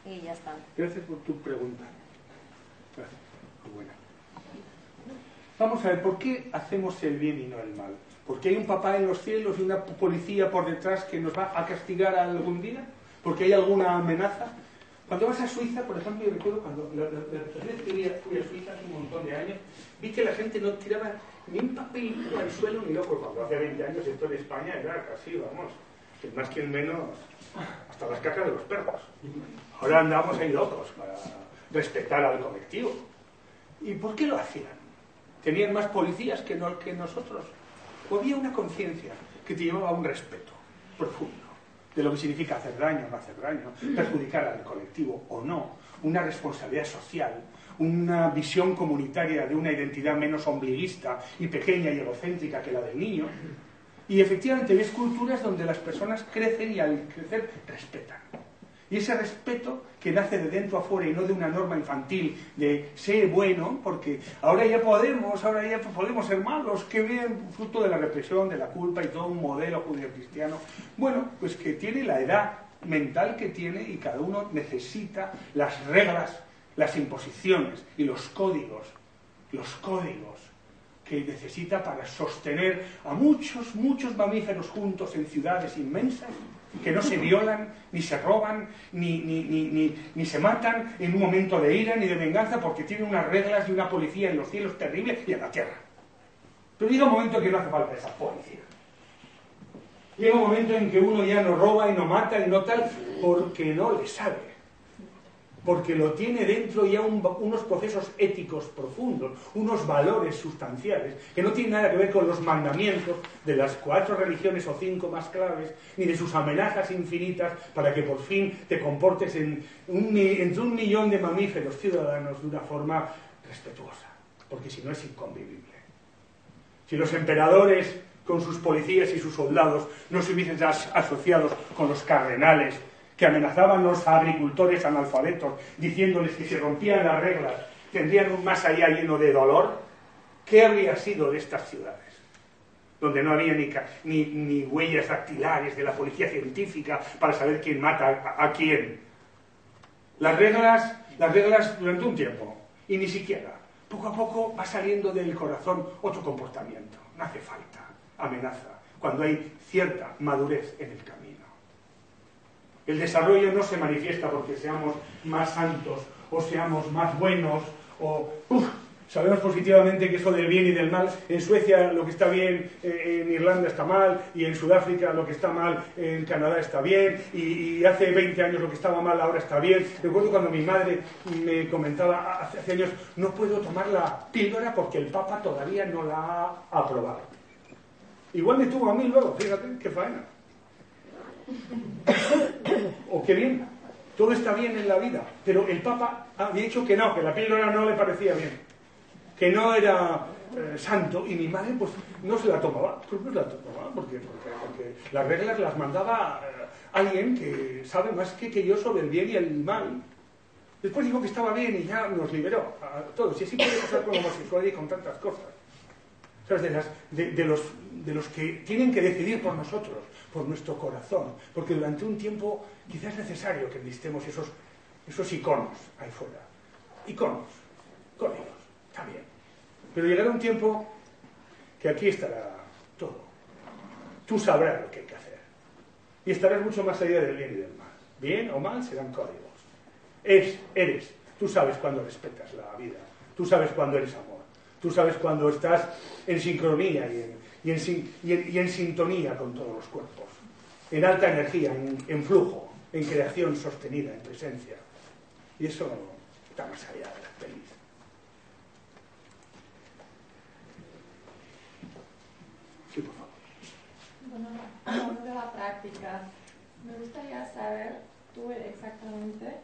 y ya está. Gracias por tu pregunta. Gracias. Muy buena. Vamos a ver, ¿por qué hacemos el bien y no el mal? ¿Porque hay un papá en los cielos y una policía por detrás que nos va a castigar algún día? ¿Porque hay alguna amenaza? Cuando vas a Suiza, por ejemplo, yo recuerdo cuando la, vez que fui a Suiza hace un montón de años, vi que la gente no tiraba ni un papel al suelo ni loco. Cuando hace 20 años esto en España era casi, vamos, más que menos, hasta las cacas de los perros. Ahora andamos ahí locos para respetar al colectivo. ¿Y por qué lo hacían? ¿Tenían más policías que, que nosotros? ¿O había una conciencia que te llevaba a un respeto profundo? De lo que significa hacer daño o no hacer daño, perjudicar al colectivo o no, una responsabilidad social, una visión comunitaria de una identidad menos ombliguista y pequeña y egocéntrica que la del niño. Y efectivamente ves culturas donde las personas crecen y al crecer respetan. Y ese respeto que nace de dentro a fuera y no de una norma infantil de ser bueno, porque ahora ya podemos, ahora ya podemos ser malos, que bien, fruto de la represión, de la culpa y todo un modelo judeocristiano, bueno, pues que tiene la edad mental que tiene y cada uno necesita las reglas, las imposiciones y los códigos, los códigos que necesita para sostener a muchos, muchos mamíferos juntos en ciudades inmensas que no se violan, ni se roban, ni, ni, se matan en un momento de ira ni de venganza porque tienen unas reglas y una policía en los cielos terribles y en la tierra. Pero llega un momento en que no hace falta esa policía. Llega un momento en que uno ya no roba y no mata y no tal porque no le sabe porque lo tiene dentro ya unos procesos éticos profundos, unos valores sustanciales, que no tienen nada que ver con los mandamientos de las cuatro religiones o cinco más claves, ni de sus amenazas infinitas para que por fin te comportes en entre un millón de mamíferos ciudadanos de una forma respetuosa, porque si no es inconvivible. Si los emperadores con sus policías y sus soldados no se hubiesen asociados con los cardenales que amenazaban los agricultores analfabetos, diciéndoles que si rompían las reglas tendrían un más allá lleno de dolor, ¿qué habría sido de estas ciudades? Donde no había ni, ni, huellas dactilares de la policía científica para saber quién mata a, a quién. Las reglas, las reglas durante un tiempo, y ni siquiera. Poco a poco va saliendo del corazón otro comportamiento. No hace falta amenaza cuando hay cierta madurez en el camino. El desarrollo no se manifiesta porque seamos más santos o seamos más buenos o... sabemos positivamente que eso del bien y del mal, en Suecia lo que está bien, eh, en Irlanda está mal, y en Sudáfrica lo que está mal, en Canadá está bien, y, hace 20 años lo que estaba mal ahora está bien. Recuerdo cuando mi madre me comentaba hace años, no puedo tomar la píldora porque el Papa todavía no la ha aprobado. Igual me tuvo a mí luego, fíjate, qué faena. o qué bien, todo está bien en la vida, pero el Papa había dicho que no, que la píldora no le parecía bien, que no era eh, santo, y mi madre pues no se la tomaba, pues no se la tomaba, porque, porque, las reglas las mandaba eh, alguien que sabe más que, que yo sobre el bien y el mal. Después dijo que estaba bien y ya nos liberó a todos, y así puede pasar con la homosexualidad y con tantas cosas. De, los, de los que tienen que decidir por nosotros, por nuestro corazón, porque durante un tiempo quizás es necesario que listemos esos, esos iconos ahí fuera. Iconos, códigos, está bien. Pero llegará un tiempo que aquí estará todo. Tú sabrás lo que hay que hacer. Y estarás mucho más allá del bien y del mal. Bien o mal serán códigos. Es, eres. Tú sabes cuándo respetas la vida. Tú sabes cuándo eres amor. Tú sabes cuando estás en sincronía y en, sintonía con todos los cuerpos, en alta energía, en, flujo, en creación sostenida, en presencia. Y eso está más allá de la feliz. Sí, por favor. Bueno, hablando de la práctica, me gustaría saber tú exactamente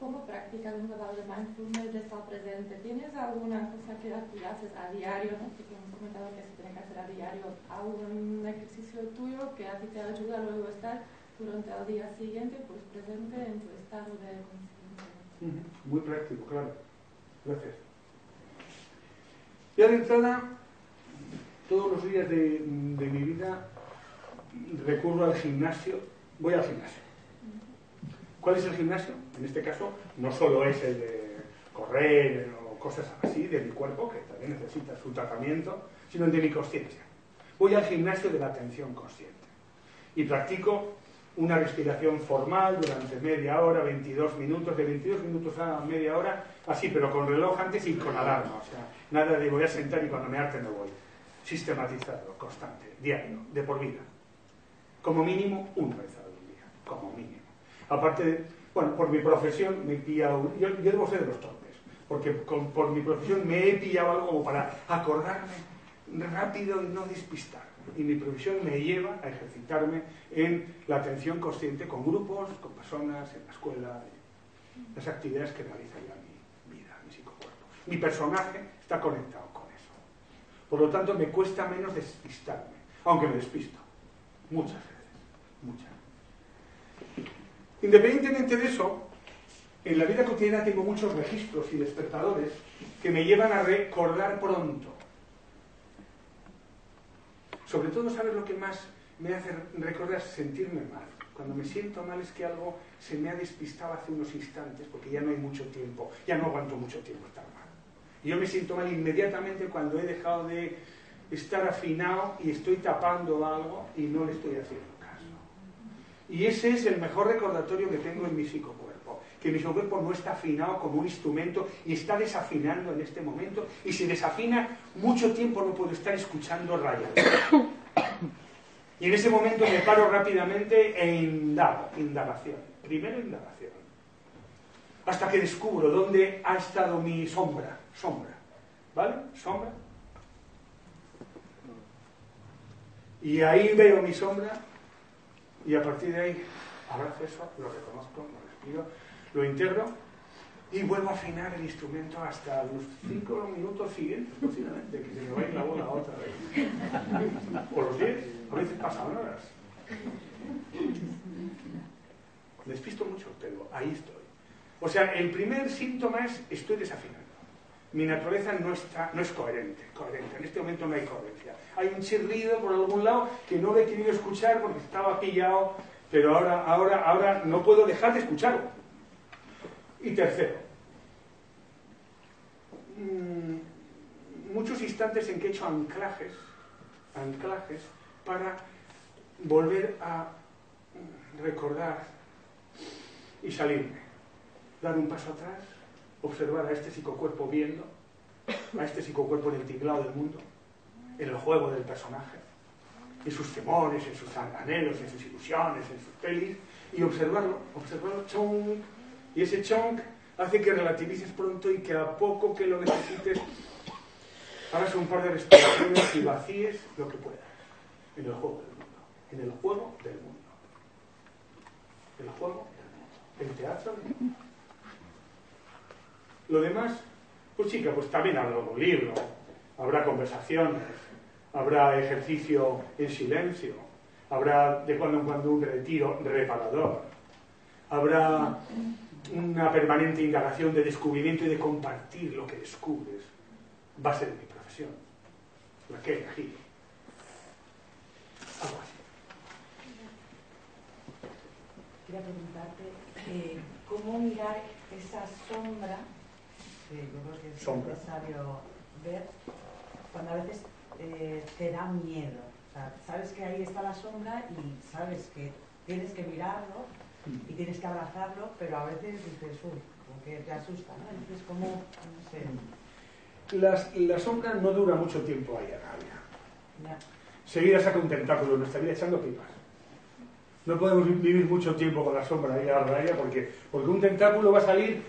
¿Cómo practicas un grado de mindfulness de estar presente? ¿Tienes alguna cosa que haces a diario? ¿no? Que hemos comentado que se tiene que hacer a diario algún ejercicio tuyo que a ti te ayuda luego a estar durante el día siguiente pues presente en tu estado de conciencia. Muy práctico, claro. Gracias. Ya de entrada, todos los días de, de mi vida recurro al gimnasio, voy al gimnasio ¿Cuál es el gimnasio? En este caso, no solo es el de correr o cosas así de mi cuerpo, que también necesita su tratamiento, sino el de mi conciencia. Voy al gimnasio de la atención consciente y practico una respiración formal durante media hora, 22 minutos, de 22 minutos a media hora, así, pero con reloj antes y con alarma. O sea, nada de voy a sentar y cuando me arte me voy. Sistematizado, constante, diario, de por vida. Como mínimo una vez al día, como mínimo. Aparte, de, bueno, por mi profesión me he pillado, yo, debo ser de los torpes, porque por mi profesión me he pillado algo como para acordarme rápido y no despistar. Y mi profesión me lleva a ejercitarme en la atención consciente con grupos, con personas, en la escuela, las actividades que realiza ya mi vida, mi psicocuerpo. Mi personaje está conectado con eso. Por lo tanto, me cuesta menos despistarme, aunque me despisto. Muchas veces, muchas. Independientemente de eso, en la vida cotidiana tengo muchos registros y despertadores que me llevan a recordar pronto. Sobre todo, ¿sabes lo que más me hace recordar? Sentirme mal. Cuando me siento mal es que algo se me ha despistado hace unos instantes, porque ya no hay mucho tiempo, ya no aguanto mucho tiempo estar mal. Yo me siento mal inmediatamente cuando he dejado de estar afinado y estoy tapando algo y no le estoy haciendo. Y ese es el mejor recordatorio que tengo en mi psicocuerpo, que mi psicocuerpo no está afinado como un instrumento y está desafinando en este momento y si desafina mucho tiempo no puedo estar escuchando rayas. Y en ese momento me paro rápidamente e indago, indagación. Primero indagación. Hasta que descubro dónde ha estado mi sombra, sombra. ¿Vale? Sombra. Y ahí veo mi sombra y a partir de ahí abrazo eso, lo reconozco, lo respiro, lo integro y vuelvo a afinar el instrumento hasta los cinco minutos siguientes, posiblemente, que se me vaya la bola otra vez. O los diez, a veces pasan horas. Despisto mucho, pero ahí estoy. O sea, el primer síntoma es estoy desafinando. Mi naturaleza no, está, no es coherente, coherente. En este momento no hay coherencia. Hay un chirrido por algún lado que no he querido escuchar porque estaba pillado, pero ahora, ahora, ahora no puedo dejar de escucharlo. Y tercero, mm, muchos instantes en que he hecho anclajes, anclajes para volver a recordar y salirme, dar un paso atrás observar a este psicocuerpo viendo, a este psicocuerpo en el tinglado del mundo, en el juego del personaje, en sus temores, en sus anhelos, en sus ilusiones, en sus pelis, y observarlo, observarlo, chonk, y ese chonk hace que relativices pronto y que a poco que lo necesites hagas un par de respiraciones y vacíes lo que puedas en el juego del mundo, en el juego del mundo, el juego del mundo, el teatro del mundo. Lo demás, pues chica, pues también habrá un libro, habrá conversaciones, habrá ejercicio en silencio, habrá de cuando en cuando un retiro reparador, habrá una permanente indagación de descubrimiento y de compartir lo que descubres. Va a ser mi profesión, la que elegido. Algo así. Quería preguntarte eh, cómo mirar esa sombra yo creo que es necesario ver cuando a veces eh, te da miedo. O sea, sabes que ahí está la sombra y sabes que tienes que mirarlo y tienes que abrazarlo, pero a veces dices, uy, como que te asusta, ¿no? Entonces, ¿cómo? No sé. Las, la sombra no dura mucho tiempo ahí, Arabia. Seguida saca un tentáculo, nos estaría echando pipas. No podemos vivir mucho tiempo con la sombra ahí a raya porque, porque un tentáculo va a salir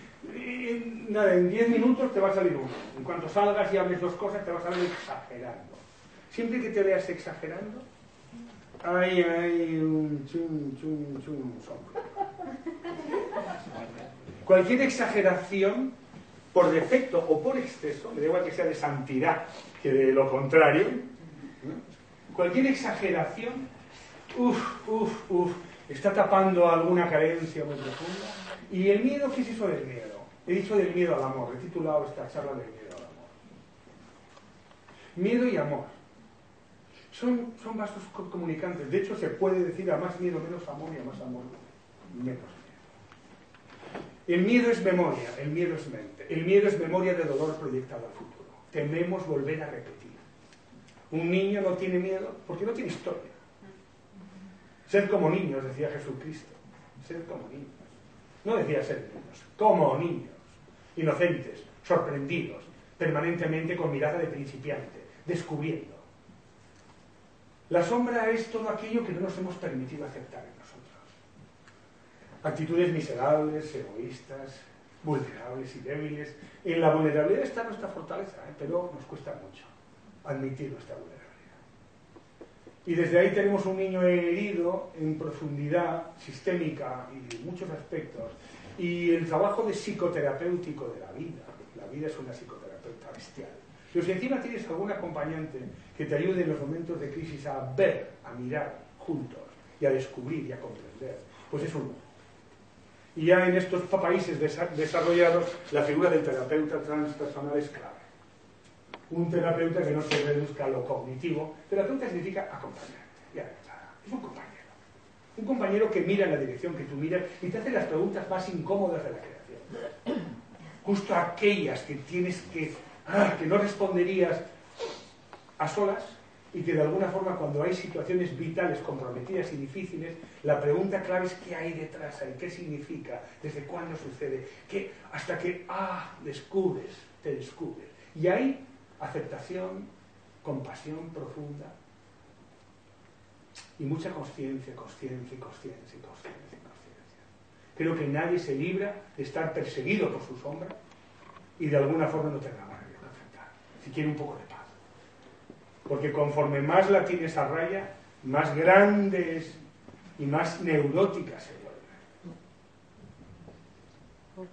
nada, en 10 minutos te va a salir uno. En cuanto salgas y hables dos cosas, te va a salir exagerando. Siempre que te veas exagerando, hay, hay un chum, chum, chum, Cualquier exageración, por defecto o por exceso, me da igual que sea de santidad que de lo contrario, cualquier exageración, uff, uff, uff, está tapando alguna carencia muy profunda. ¿Y el miedo qué es eso del miedo? He dicho del miedo al amor, he titulado esta charla del miedo al amor. Miedo y amor. Son, son vastos comunicantes. De hecho, se puede decir a más miedo menos amor y a más amor menos miedo. El miedo es memoria, el miedo es mente. El miedo es memoria de dolor proyectado al futuro. Tememos volver a repetir. Un niño no tiene miedo porque no tiene historia. Ser como niños, decía Jesucristo. Ser como niños. No decía ser niños, como niños. Inocentes, sorprendidos, permanentemente con mirada de principiante, descubriendo. La sombra es todo aquello que no nos hemos permitido aceptar en nosotros. Actitudes miserables, egoístas, vulnerables y débiles. En la vulnerabilidad está nuestra fortaleza, ¿eh? pero nos cuesta mucho admitir nuestra vulnerabilidad. Y desde ahí tenemos un niño herido en profundidad sistémica y en muchos aspectos. Y el trabajo de psicoterapéutico de la vida, la vida es una psicoterapeuta bestial. Pero si encima tienes algún acompañante que te ayude en los momentos de crisis a ver, a mirar juntos y a descubrir y a comprender, pues es un lujo. Y ya en estos países desarrollados, la figura del terapeuta transpersonal es clave. Un terapeuta que no se reduzca a lo cognitivo. Terapeuta significa acompañarte. Ya, es un compañero. Un compañero que mira en la dirección que tú miras y te hace las preguntas más incómodas de la creación. Justo aquellas que tienes que, ah, que no responderías a solas y que de alguna forma cuando hay situaciones vitales comprometidas y difíciles, la pregunta clave es qué hay detrás ahí, qué significa, desde cuándo sucede, ¿Qué? hasta que, ah, descubres, te descubres. Y hay aceptación, compasión profunda y mucha conciencia, conciencia, conciencia, conciencia, conciencia. Creo que nadie se libra de estar perseguido por su sombra y de alguna forma no tener nada que enfrentar, si quiere un poco de paz. Porque conforme más la tienes a raya, más grandes y más neurótica se vuelve.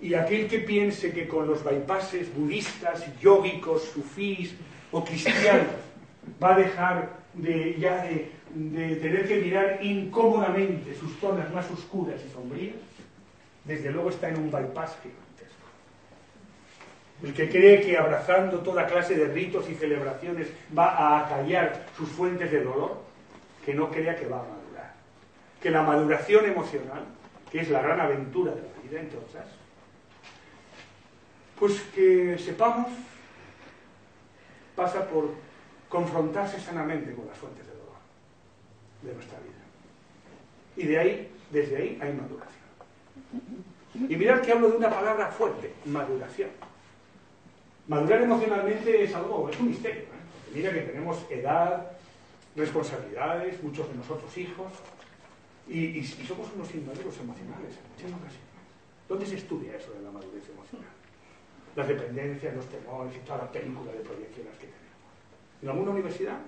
Y aquel que piense que con los bypasses budistas, yógicos, sufís o cristianos va a dejar de, ya de, de tener que mirar incómodamente sus zonas más oscuras y sombrías, desde luego está en un bypass gigantesco. El que cree que abrazando toda clase de ritos y celebraciones va a acallar sus fuentes de dolor, que no crea que va a madurar. Que la maduración emocional, que es la gran aventura de la vida, entre otras, pues que sepamos pasa por confrontarse sanamente con las fuentes de dolor de nuestra vida. Y de ahí, desde ahí, hay maduración. Y mirad que hablo de una palabra fuerte, maduración. Madurar emocionalmente es algo, es un misterio. ¿eh? Mira que tenemos edad, responsabilidades, muchos de nosotros hijos, y, somos unos inmaduros emocionales en muchas ocasiones. ¿Dónde se estudia eso de la madurez emocional? las dependencias, los temores y toda la película de proyecciones que tenemos. En alguna universidad,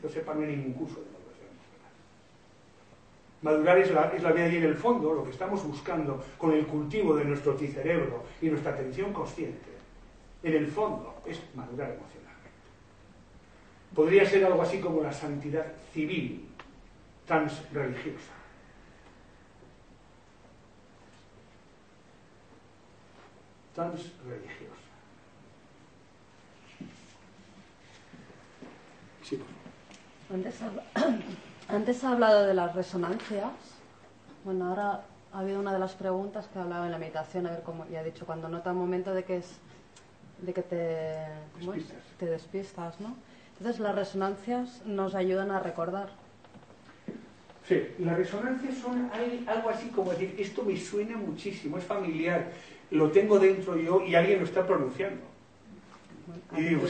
que sepa, no hay ningún curso de maduración emocional. Madurar es la, es la vida y en el fondo lo que estamos buscando con el cultivo de nuestro cerebro y nuestra atención consciente, en el fondo es madurar emocionalmente. Podría ser algo así como la santidad civil, transreligiosa. religiosa. Sí. Antes, antes ha hablado de las resonancias. Bueno, ahora ha habido una de las preguntas que ha hablado en la meditación, a ver cómo, ya ha dicho, cuando nota un momento de que es de que te, despistas. te despistas, ¿no? Entonces las resonancias nos ayudan a recordar. Sí, las resonancias son algo así como decir, esto me suena muchísimo, es familiar, lo tengo dentro yo y alguien lo está pronunciando. Y digo,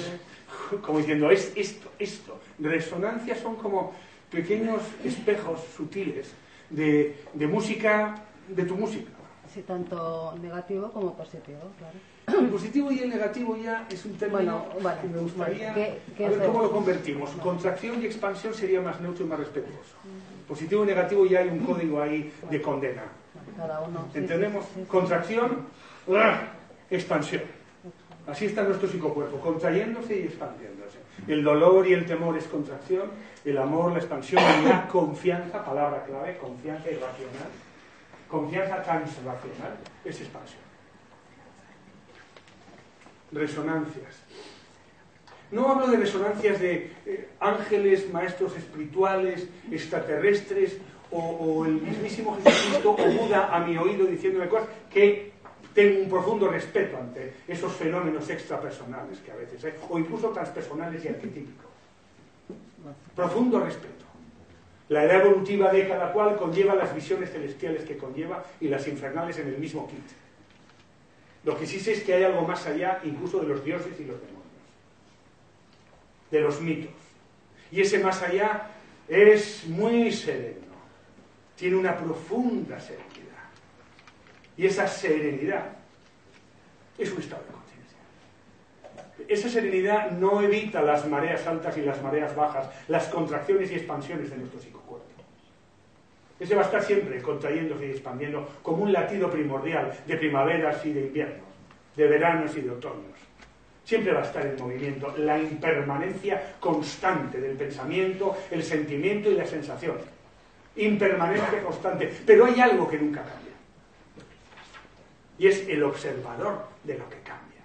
como diciendo, es esto, esto. Resonancias son como pequeños espejos sutiles de, música, de tu música. Sí, tanto negativo como positivo, claro. El positivo y el negativo ya es un término que me gustaría a ver cómo lo convertimos. Contracción y expansión sería más neutro y más respetuoso. Positivo y negativo ya hay un código ahí de condena. Cada uno. ¿Entendemos? Contracción, expansión. Así está nuestro psicocuerpo, contrayéndose y expandiéndose. El dolor y el temor es contracción, el amor, la expansión la confianza, palabra clave, confianza irracional, confianza transracional, es expansión. Resonancias. No hablo de resonancias de eh, ángeles, maestros espirituales, extraterrestres o, el mismísimo Jesucristo o Buda a mi oído diciéndome cosas que tengo un profundo respeto ante esos fenómenos extrapersonales que a veces hay, o incluso transpersonales y arquetípicos. Profundo respeto. La edad evolutiva de cada cual conlleva las visiones celestiales que conlleva y las infernales en el mismo kit. Lo que sí sé es que hay algo más allá incluso de los dioses y los demonios, de los mitos. Y ese más allá es muy sereno, tiene una profunda serenidad. Y esa serenidad es un estado de conciencia. Esa serenidad no evita las mareas altas y las mareas bajas, las contracciones y expansiones de nuestro psicocuerpo. Ese va a estar siempre contrayéndose y expandiendo como un latido primordial de primaveras y de inviernos, de veranos y de otoños. Siempre va a estar en movimiento la impermanencia constante del pensamiento, el sentimiento y la sensación. Impermanencia constante. Pero hay algo que nunca cambia. Y es el observador de lo que cambia.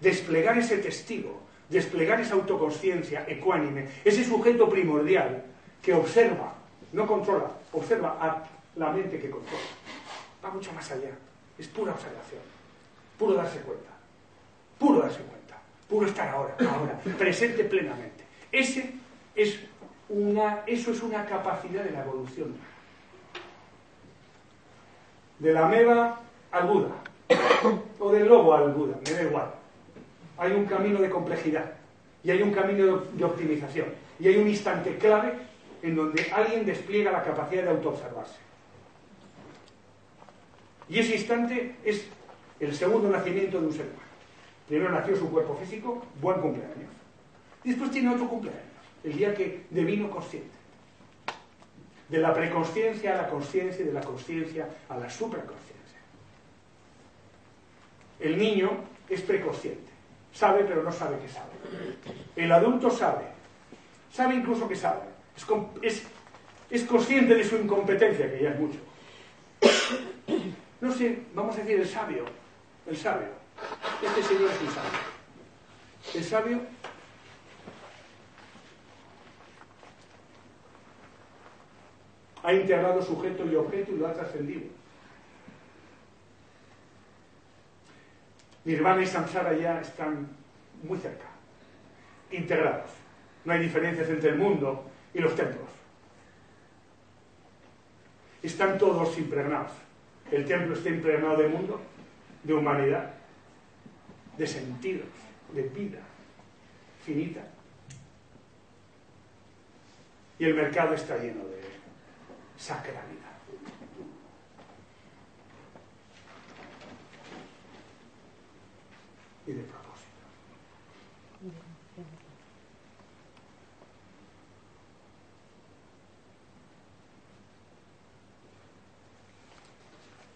Desplegar ese testigo, desplegar esa autoconsciencia ecuánime, ese sujeto primordial que observa, no controla, observa a la mente que controla. Va mucho más allá. Es pura observación, puro darse cuenta puro darse cuenta, puro estar ahora, ahora, presente plenamente. Ese es una, eso es una capacidad de la evolución. De la ameba al Buda, o del lobo al Buda, me da igual. Hay un camino de complejidad y hay un camino de optimización y hay un instante clave en donde alguien despliega la capacidad de autoobservarse. Y ese instante es el segundo nacimiento de un ser humano. Primero nació su cuerpo físico, buen cumpleaños. Después tiene otro cumpleaños, el día que devino consciente. De la preconsciencia a la consciencia y de la consciencia a la supraconsciencia. El niño es preconsciente, sabe pero no sabe que sabe. El adulto sabe, sabe incluso que sabe. Es, consciente de su incompetencia, que ya es mucho. No sé, vamos a decir el sabio, el sabio este señor es un sabio. El sabio ha integrado sujeto y objeto y lo ha trascendido. Nirvana y Samsara ya están muy cerca, integrados. No hay diferencias entre el mundo y los templos. Están todos impregnados. El templo está impregnado de mundo, de humanidad, de sentidos, de vida finita. Y el mercado está lleno de sacralidad. Y de propósito.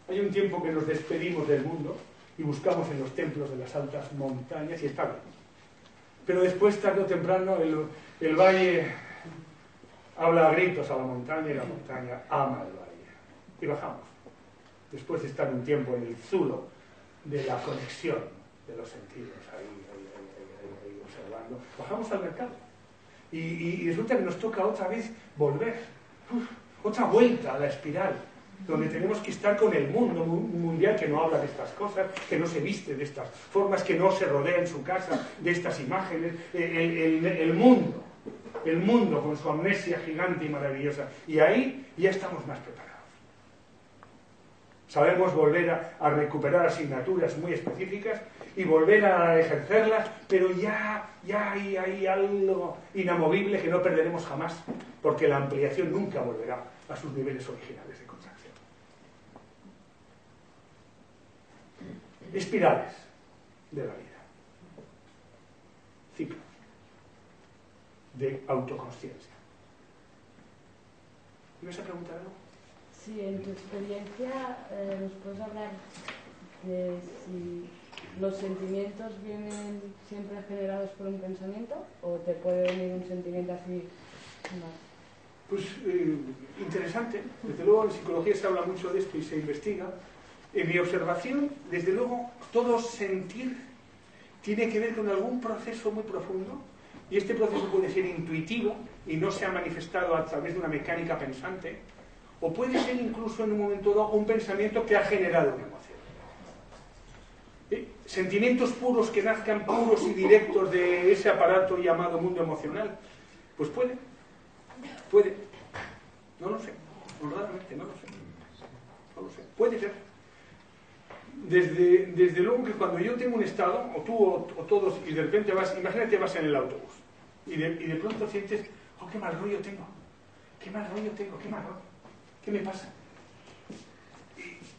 Hay un tiempo que nos despedimos del mundo y buscamos en los templos de las altas montañas y está bien. Pero después, tarde o temprano, el, valle habla a gritos a la montaña y la montaña ama el valle. Y bajamos. Después de estar un tiempo en el zulo de la conexión de los sentidos, ahí, observando, bajamos al mercado. Y, resulta que nos toca otra vez volver, otra vuelta a la espiral donde tenemos que estar con el mundo mundial que no habla de estas cosas, que no se viste de estas formas, que no se rodea en su casa de estas imágenes, el, mundo, el mundo con su amnesia gigante y maravillosa. Y ahí ya estamos más preparados. Sabemos volver a, recuperar asignaturas muy específicas y volver a ejercerlas, pero ya, ya hay, hay algo inamovible que no perderemos jamás, porque la ampliación nunca volverá a sus niveles originales de espirales de la vida, ciclos de autoconsciencia. ¿Me vas a preguntar algo? Sí, en tu experiencia eh, nos puedes hablar de si los sentimientos vienen siempre generados por un pensamiento o te puede venir un sentimiento así Pues eh, interesante, desde luego en psicología se habla mucho de esto y se investiga. En mi observación, desde luego, todo sentir tiene que ver con algún proceso muy profundo y este proceso puede ser intuitivo y no se ha manifestado a través de una mecánica pensante, o puede ser incluso en un momento dado un pensamiento que ha generado una emoción. Sentimientos puros que nazcan puros y directos de ese aparato llamado mundo emocional. Pues puede, puede. No lo sé, honradamente no lo sé. No lo sé, puede ser. Desde, desde luego que cuando yo tengo un estado, o tú o, todos, y de repente vas, imagínate vas en el autobús, y de, y de pronto sientes, oh, qué mal rollo tengo, qué mal rollo tengo, qué mal rollo. ¿Qué me pasa?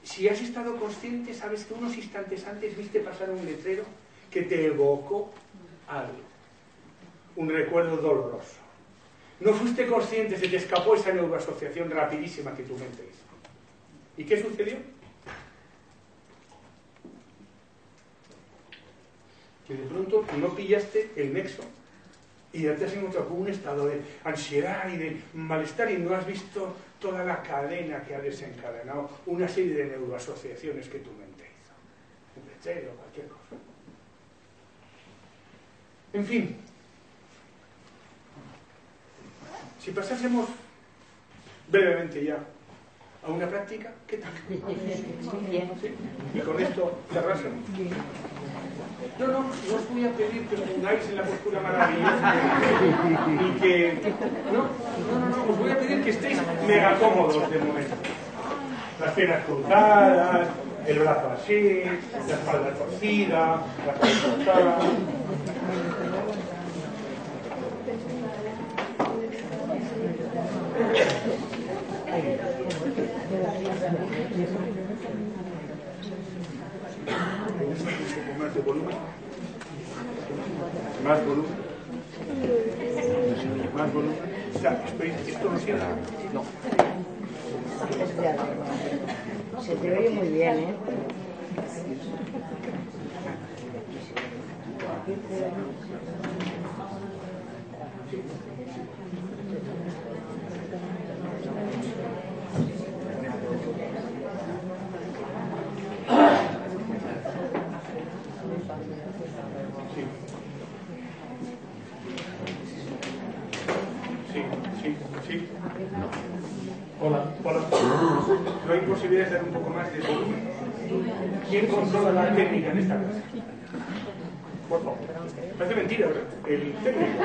Si has estado consciente, sabes que unos instantes antes viste pasar un letrero que te evocó algo, un recuerdo doloroso. No fuiste consciente, se te escapó esa neuroasociación rapidísima que tu mente hizo. ¿Y qué sucedió? Que de pronto no pillaste el nexo y ya te has encontrado con un estado de ansiedad y de malestar y no has visto toda la cadena que ha desencadenado una serie de neuroasociaciones que tu mente hizo. Un letrero, cualquier cosa. En fin, si pasásemos brevemente ya a una práctica, ¿qué tal? Y con esto cerrásemos. No, no, no os voy a pedir que os pongáis en la postura maravillosa y que... No, no, no, os voy a pedir que estéis mega cómodos de momento. Las piernas cruzadas, el brazo así, la espalda torcida, la cabeza más de volumen. Más volumen. Más volumen. O sea, esto no cierra. No. Se te oye muy bien, ¿eh? Hola, hola. ¿No hay posibilidad de dar un poco más de volumen? ¿Quién controla la técnica en esta casa? Por favor. Parece mentira, ¿verdad? El técnico.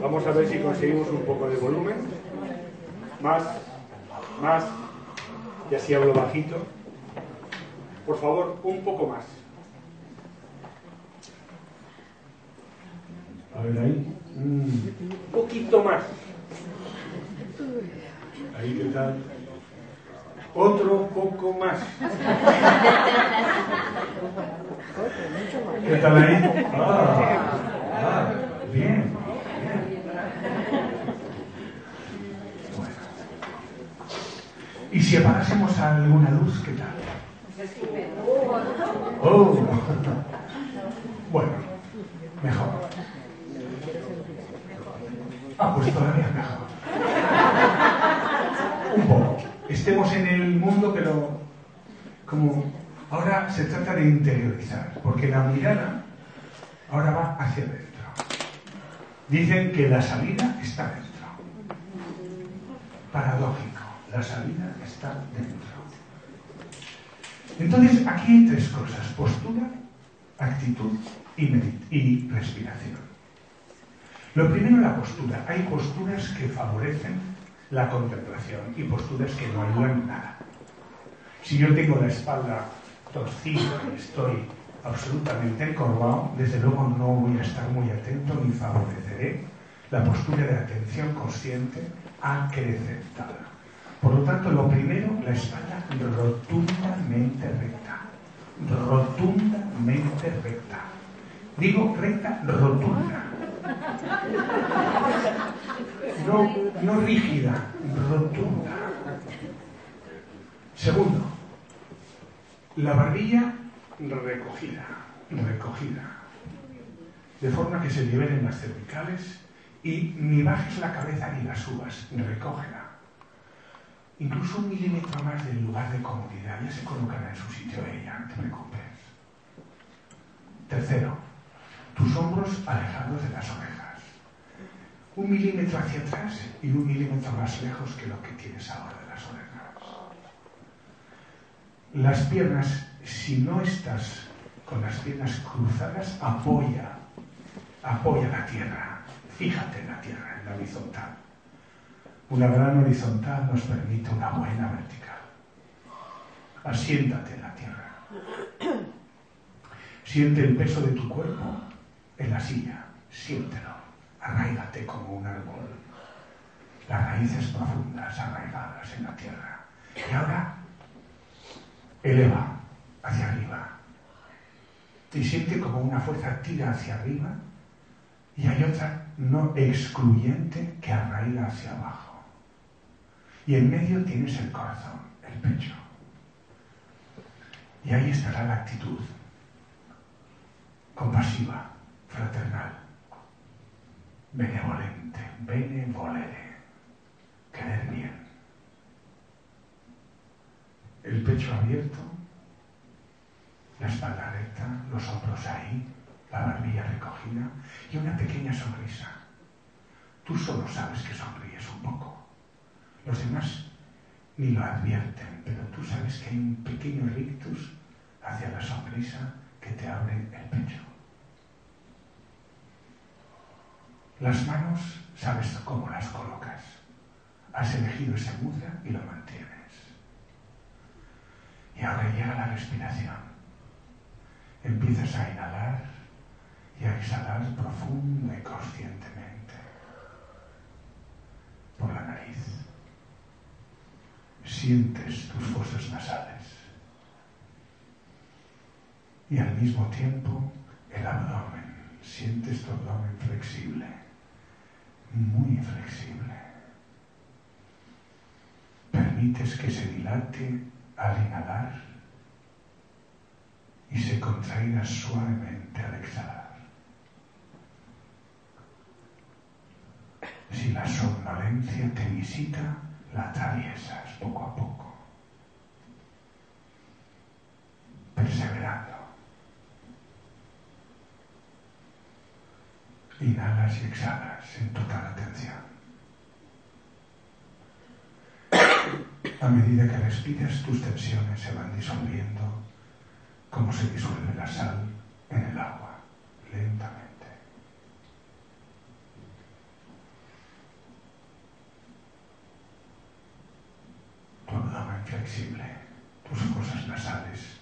Vamos a ver si conseguimos un poco de volumen. Más, más. Y así hablo bajito. Por favor, un poco más. A ver ahí. Un poquito más. Ahí, ¿qué tal? Otro poco más. ¿Qué tal ahí? Ah, ah, bien. ¿Y si apagásemos alguna luz, qué tal? Oh. Bueno, mejor. Ah, pues todavía mejor. Un poco. Estemos en el mundo, pero como ahora se trata de interiorizar, porque la mirada ahora va hacia adentro. Dicen que la salida está dentro. Paradójico la salida está dentro. Entonces, aquí hay tres cosas, postura, actitud y, respiración. Lo primero, la postura. Hay posturas que favorecen la contemplación y posturas que no ayudan nada. Si yo tengo la espalda torcida y estoy absolutamente encorvado, desde luego no voy a estar muy atento ni favoreceré la postura de atención consciente acrecentada. Por lo tanto, lo primero, la espalda rotundamente recta. Rotundamente recta. Digo recta, rotunda. No, no rígida, rotunda. Segundo, la barbilla recogida, recogida. De forma que se liberen las cervicales y ni bajes la cabeza ni la subas, recógela Incluso un milímetro más del lugar de comodidad ya se colocará en su sitio ella, no te preocupes. Tercero, tus hombros alejados de las orejas. Un milímetro hacia atrás y un milímetro más lejos que lo que tienes ahora de las orejas. Las piernas, si no estás con las piernas cruzadas, apoya, apoya la tierra. Fíjate en la tierra, en la horizontal. Una gran horizontal nos permite una buena vertical. Asiéntate en la tierra. Siente el peso de tu cuerpo en la silla. Siéntelo. Arraigate como un árbol. Las raíces profundas arraigadas en la tierra. Y ahora eleva hacia arriba. Y siente como una fuerza tira hacia arriba y hay otra no excluyente que arraiga hacia abajo. Y en medio tienes el corazón, el pecho. Y ahí estará la actitud compasiva, fraternal, benevolente, benevolere, querer bien. El pecho abierto, la espalda recta, los hombros ahí, la barbilla recogida y una pequeña sonrisa. Tú solo sabes que sonríes un poco. Los demás ni lo advierten, pero tú sabes que hay un pequeño rictus hacia la sonrisa que te abre el pecho. Las manos, sabes cómo las colocas. Has elegido ese mudra y lo mantienes. Y ahora llega la respiración. Empiezas a inhalar y a exhalar profunda y conscientemente por la nariz. Sientes tus fosas nasales y al mismo tiempo el abdomen. Sientes tu abdomen flexible, muy flexible. Permites que se dilate al inhalar y se contraiga suavemente al exhalar. Si la somnolencia te visita, la atraviesas poco a poco, perseverando. Inhalas y exhalas en total atención. A medida que respiras, tus tensiones se van disolviendo como se disuelve la sal en el agua, lentamente. Tu abdomen tus fosas nasales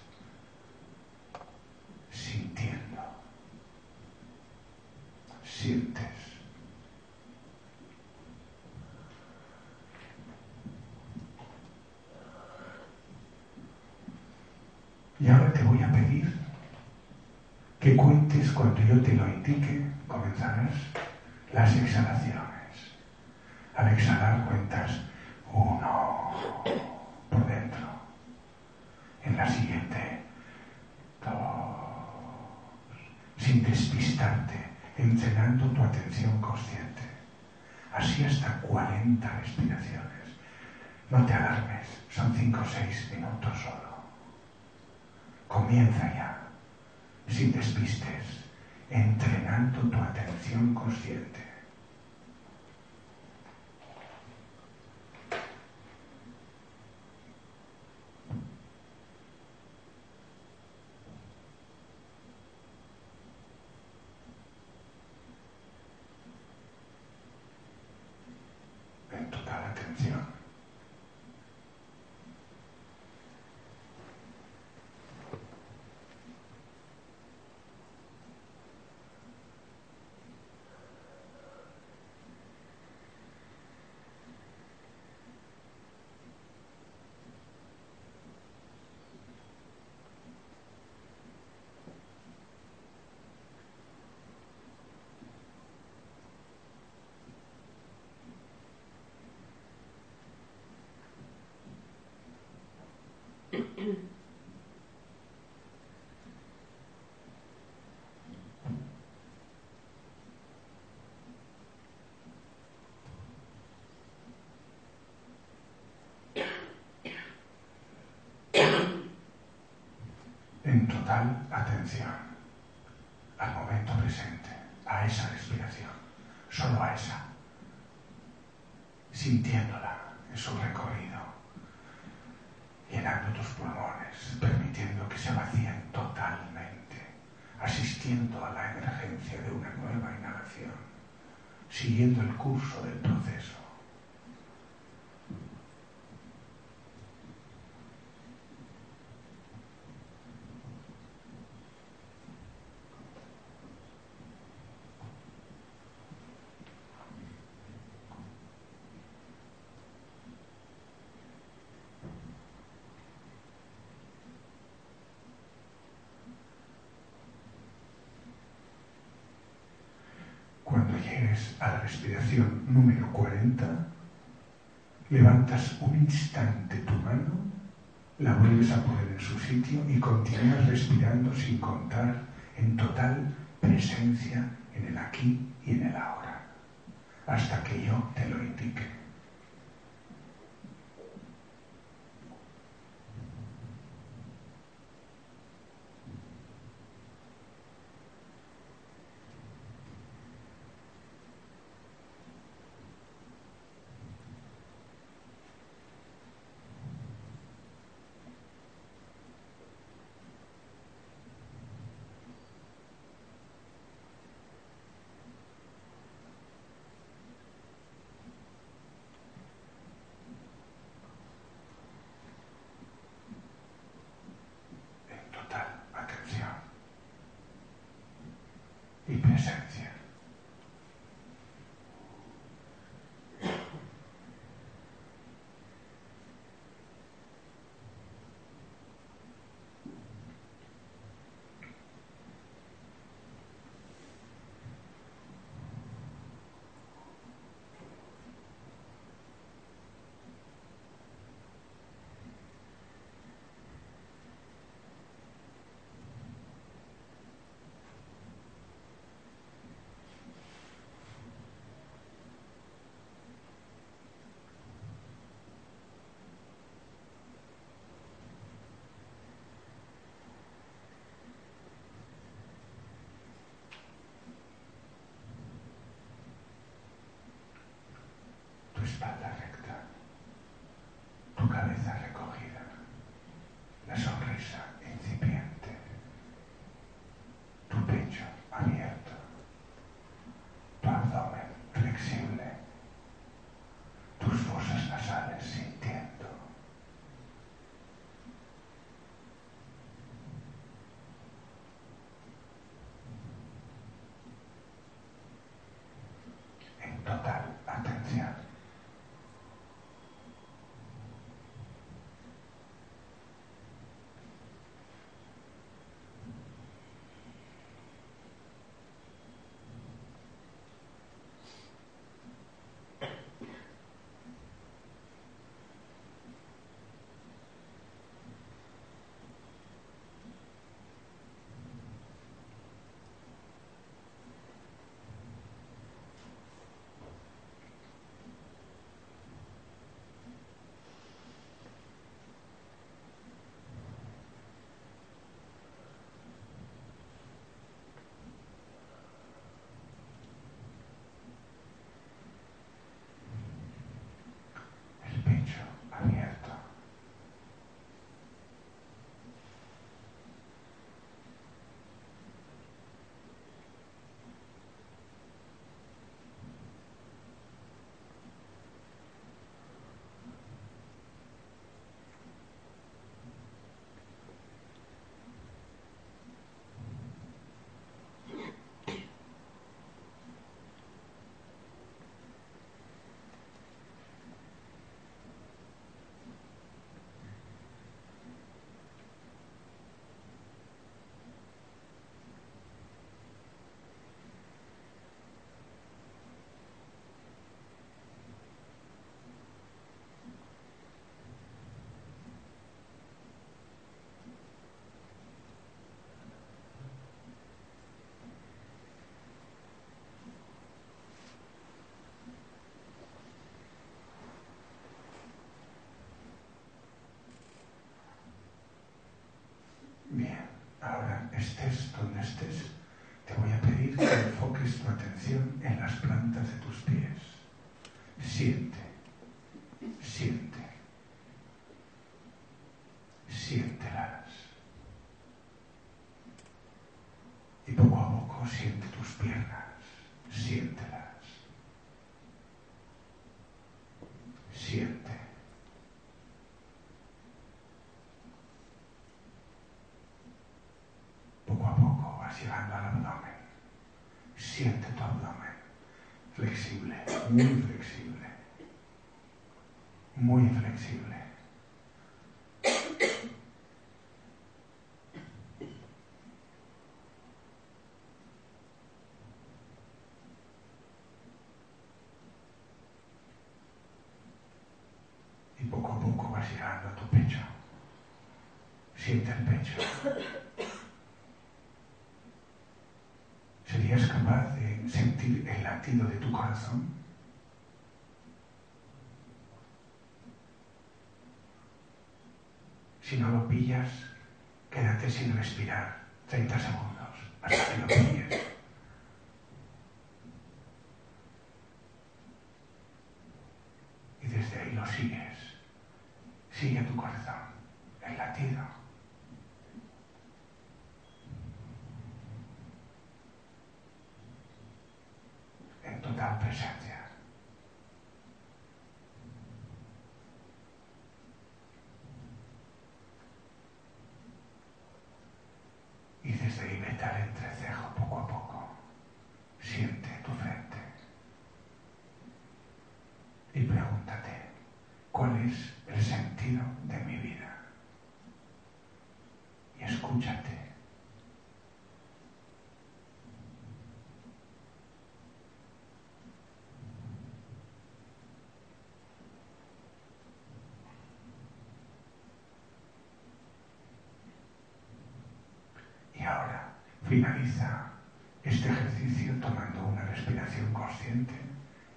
sintiendo. Sientes. Y ahora te voy a pedir que cuentes cuando yo te lo indique, comenzarás las exhalaciones. Al exhalar cuentas uno. En la siguiente, dos. Sin despistarte, entrenando tu atención consciente. Así hasta 40 respiraciones. No te alarmes, son 5 o 6 minutos solo. Comienza ya, sin despistes, entrenando tu atención consciente. En total atención. Atención al momento presente, a esa respiración, solo a esa, sintiéndola en su recorrido, llenando tus pulmones, permitiendo que se vacíen totalmente, asistiendo a la emergencia de una nueva inhalación, siguiendo el curso del proceso. Cuando llegues a la respiración número 40, levantas un instante tu mano, la vuelves a poner en su sitio y continúas respirando sin contar en total presencia en el aquí y en el ahora, hasta que yo te lo indique. Flexible, muy flexible. Muy flexible. Y poco a poco vas llegando a tu pecho. Siente el pecho. ¿Serías capaz de sentir el latido de tu Si no lo pillas, quédate sin respirar 30 segundos hasta que lo pilles. Y desde ahí lo sigues. Sigue tu corazón, el latido. En total presencia. Y desde ahí vete al entrecejo poco a poco. Siente tu frente. Y pregúntate, ¿cuál es el sentido de mi vida? Y escúchate. Y ahora finaliza este ejercicio tomando una respiración consciente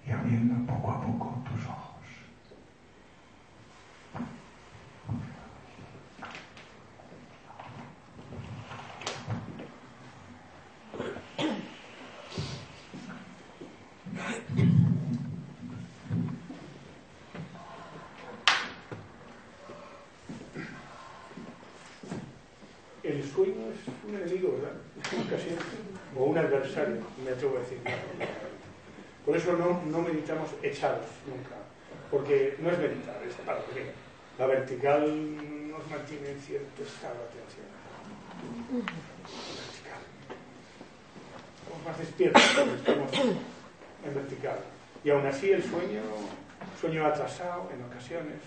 y abriendo poco a poco tus ojos. El sueño es un enemigo, ¿verdad? Casi, o un adversario, me atrevo a decir. Por eso meditamos echados nunca, porque no es meditar, es para porque la vertical nos mantiene en cierto estado de atención. Vertical. Estamos más despiertos cuando estamos en vertical. Y aún así el sueño, sueño atrasado en ocasiones,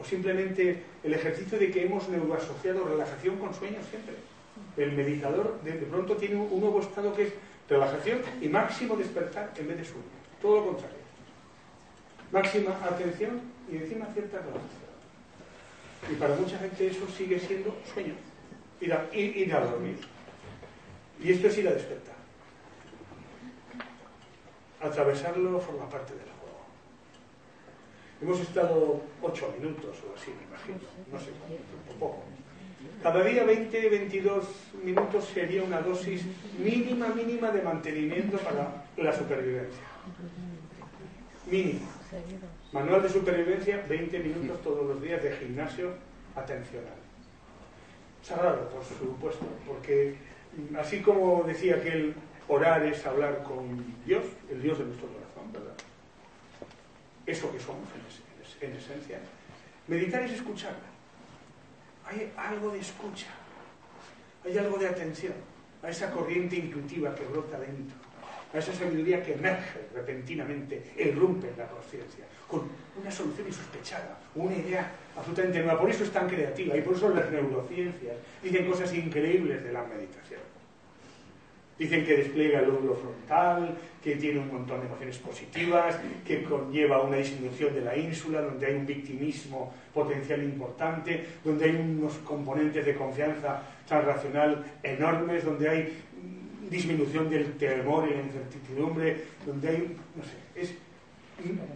o simplemente el ejercicio de que hemos neuroasociado relajación con sueño siempre. El meditador de pronto tiene un nuevo estado que es relajación y máximo despertar en vez de sueño. Todo lo contrario. Máxima atención y encima cierta relajación. Y para mucha gente eso sigue siendo sueño. Ir a, ir, a dormir. Y esto es ir a despertar. Atravesarlo forma parte del juego. Hemos estado ocho minutos o así, me imagino. No sé, un poco. Cada día 20, 22 minutos sería una dosis mínima, mínima de mantenimiento para la supervivencia. Mínima. Manual de supervivencia, 20 minutos todos los días de gimnasio atencional. Sagrado, por supuesto, porque así como decía que orar es hablar con Dios, el Dios de nuestro corazón, ¿verdad? Eso que somos en, en esencia. Meditar es escuchar hay algo de escucha, hay algo de atención a esa corriente intuitiva que brota dentro, a esa sabiduría que emerge repentinamente, irrumpe en la conciencia, con una solución insospechada, una idea absolutamente nueva. Por eso es tan creativa y por eso las neurociencias dicen cosas increíbles de la meditación. Dicen que despliega el lóbulo frontal, que tiene un montón de emociones positivas, que conlleva una disminución de la ínsula, donde hay un victimismo potencial importante, donde hay unos componentes de confianza transracional enormes, donde hay disminución del temor y la incertidumbre, donde hay, no sé, es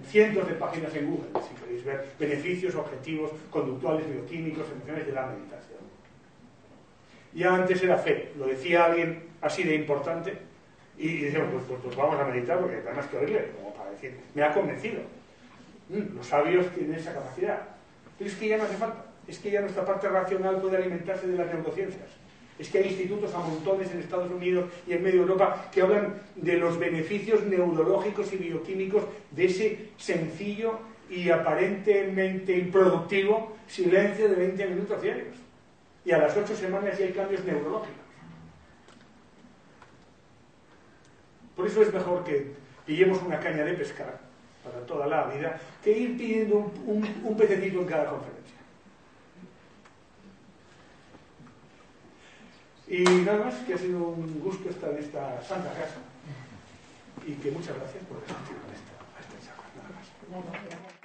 cientos de páginas en Google, si queréis ver beneficios, objetivos, conductuales, bioquímicos, emocionales de la meditación. Ya antes era fe, lo decía alguien así de importante, y decíamos, pues, pues, pues, vamos a meditar porque hay más que oírle, como para decir, me ha convencido. Mm, los sabios tienen esa capacidad. Pero es que ya no hace falta, es que ya nuestra parte racional puede alimentarse de las neurociencias. Es que hay institutos a montones en Estados Unidos y en medio Europa que hablan de los beneficios neurológicos y bioquímicos de ese sencillo y aparentemente improductivo silencio de 20 minutos diarios. Y a las 8 semanas ya hay cambios neurológicos. Por eso es mejor que pillemos una caña de pescar para toda la vida que ir pidiendo un, un pececito en cada conferencia. Y nada más, que ha sido un gusto estar en esta santa casa y que muchas gracias por asistir a esta, esta charla. Nada más.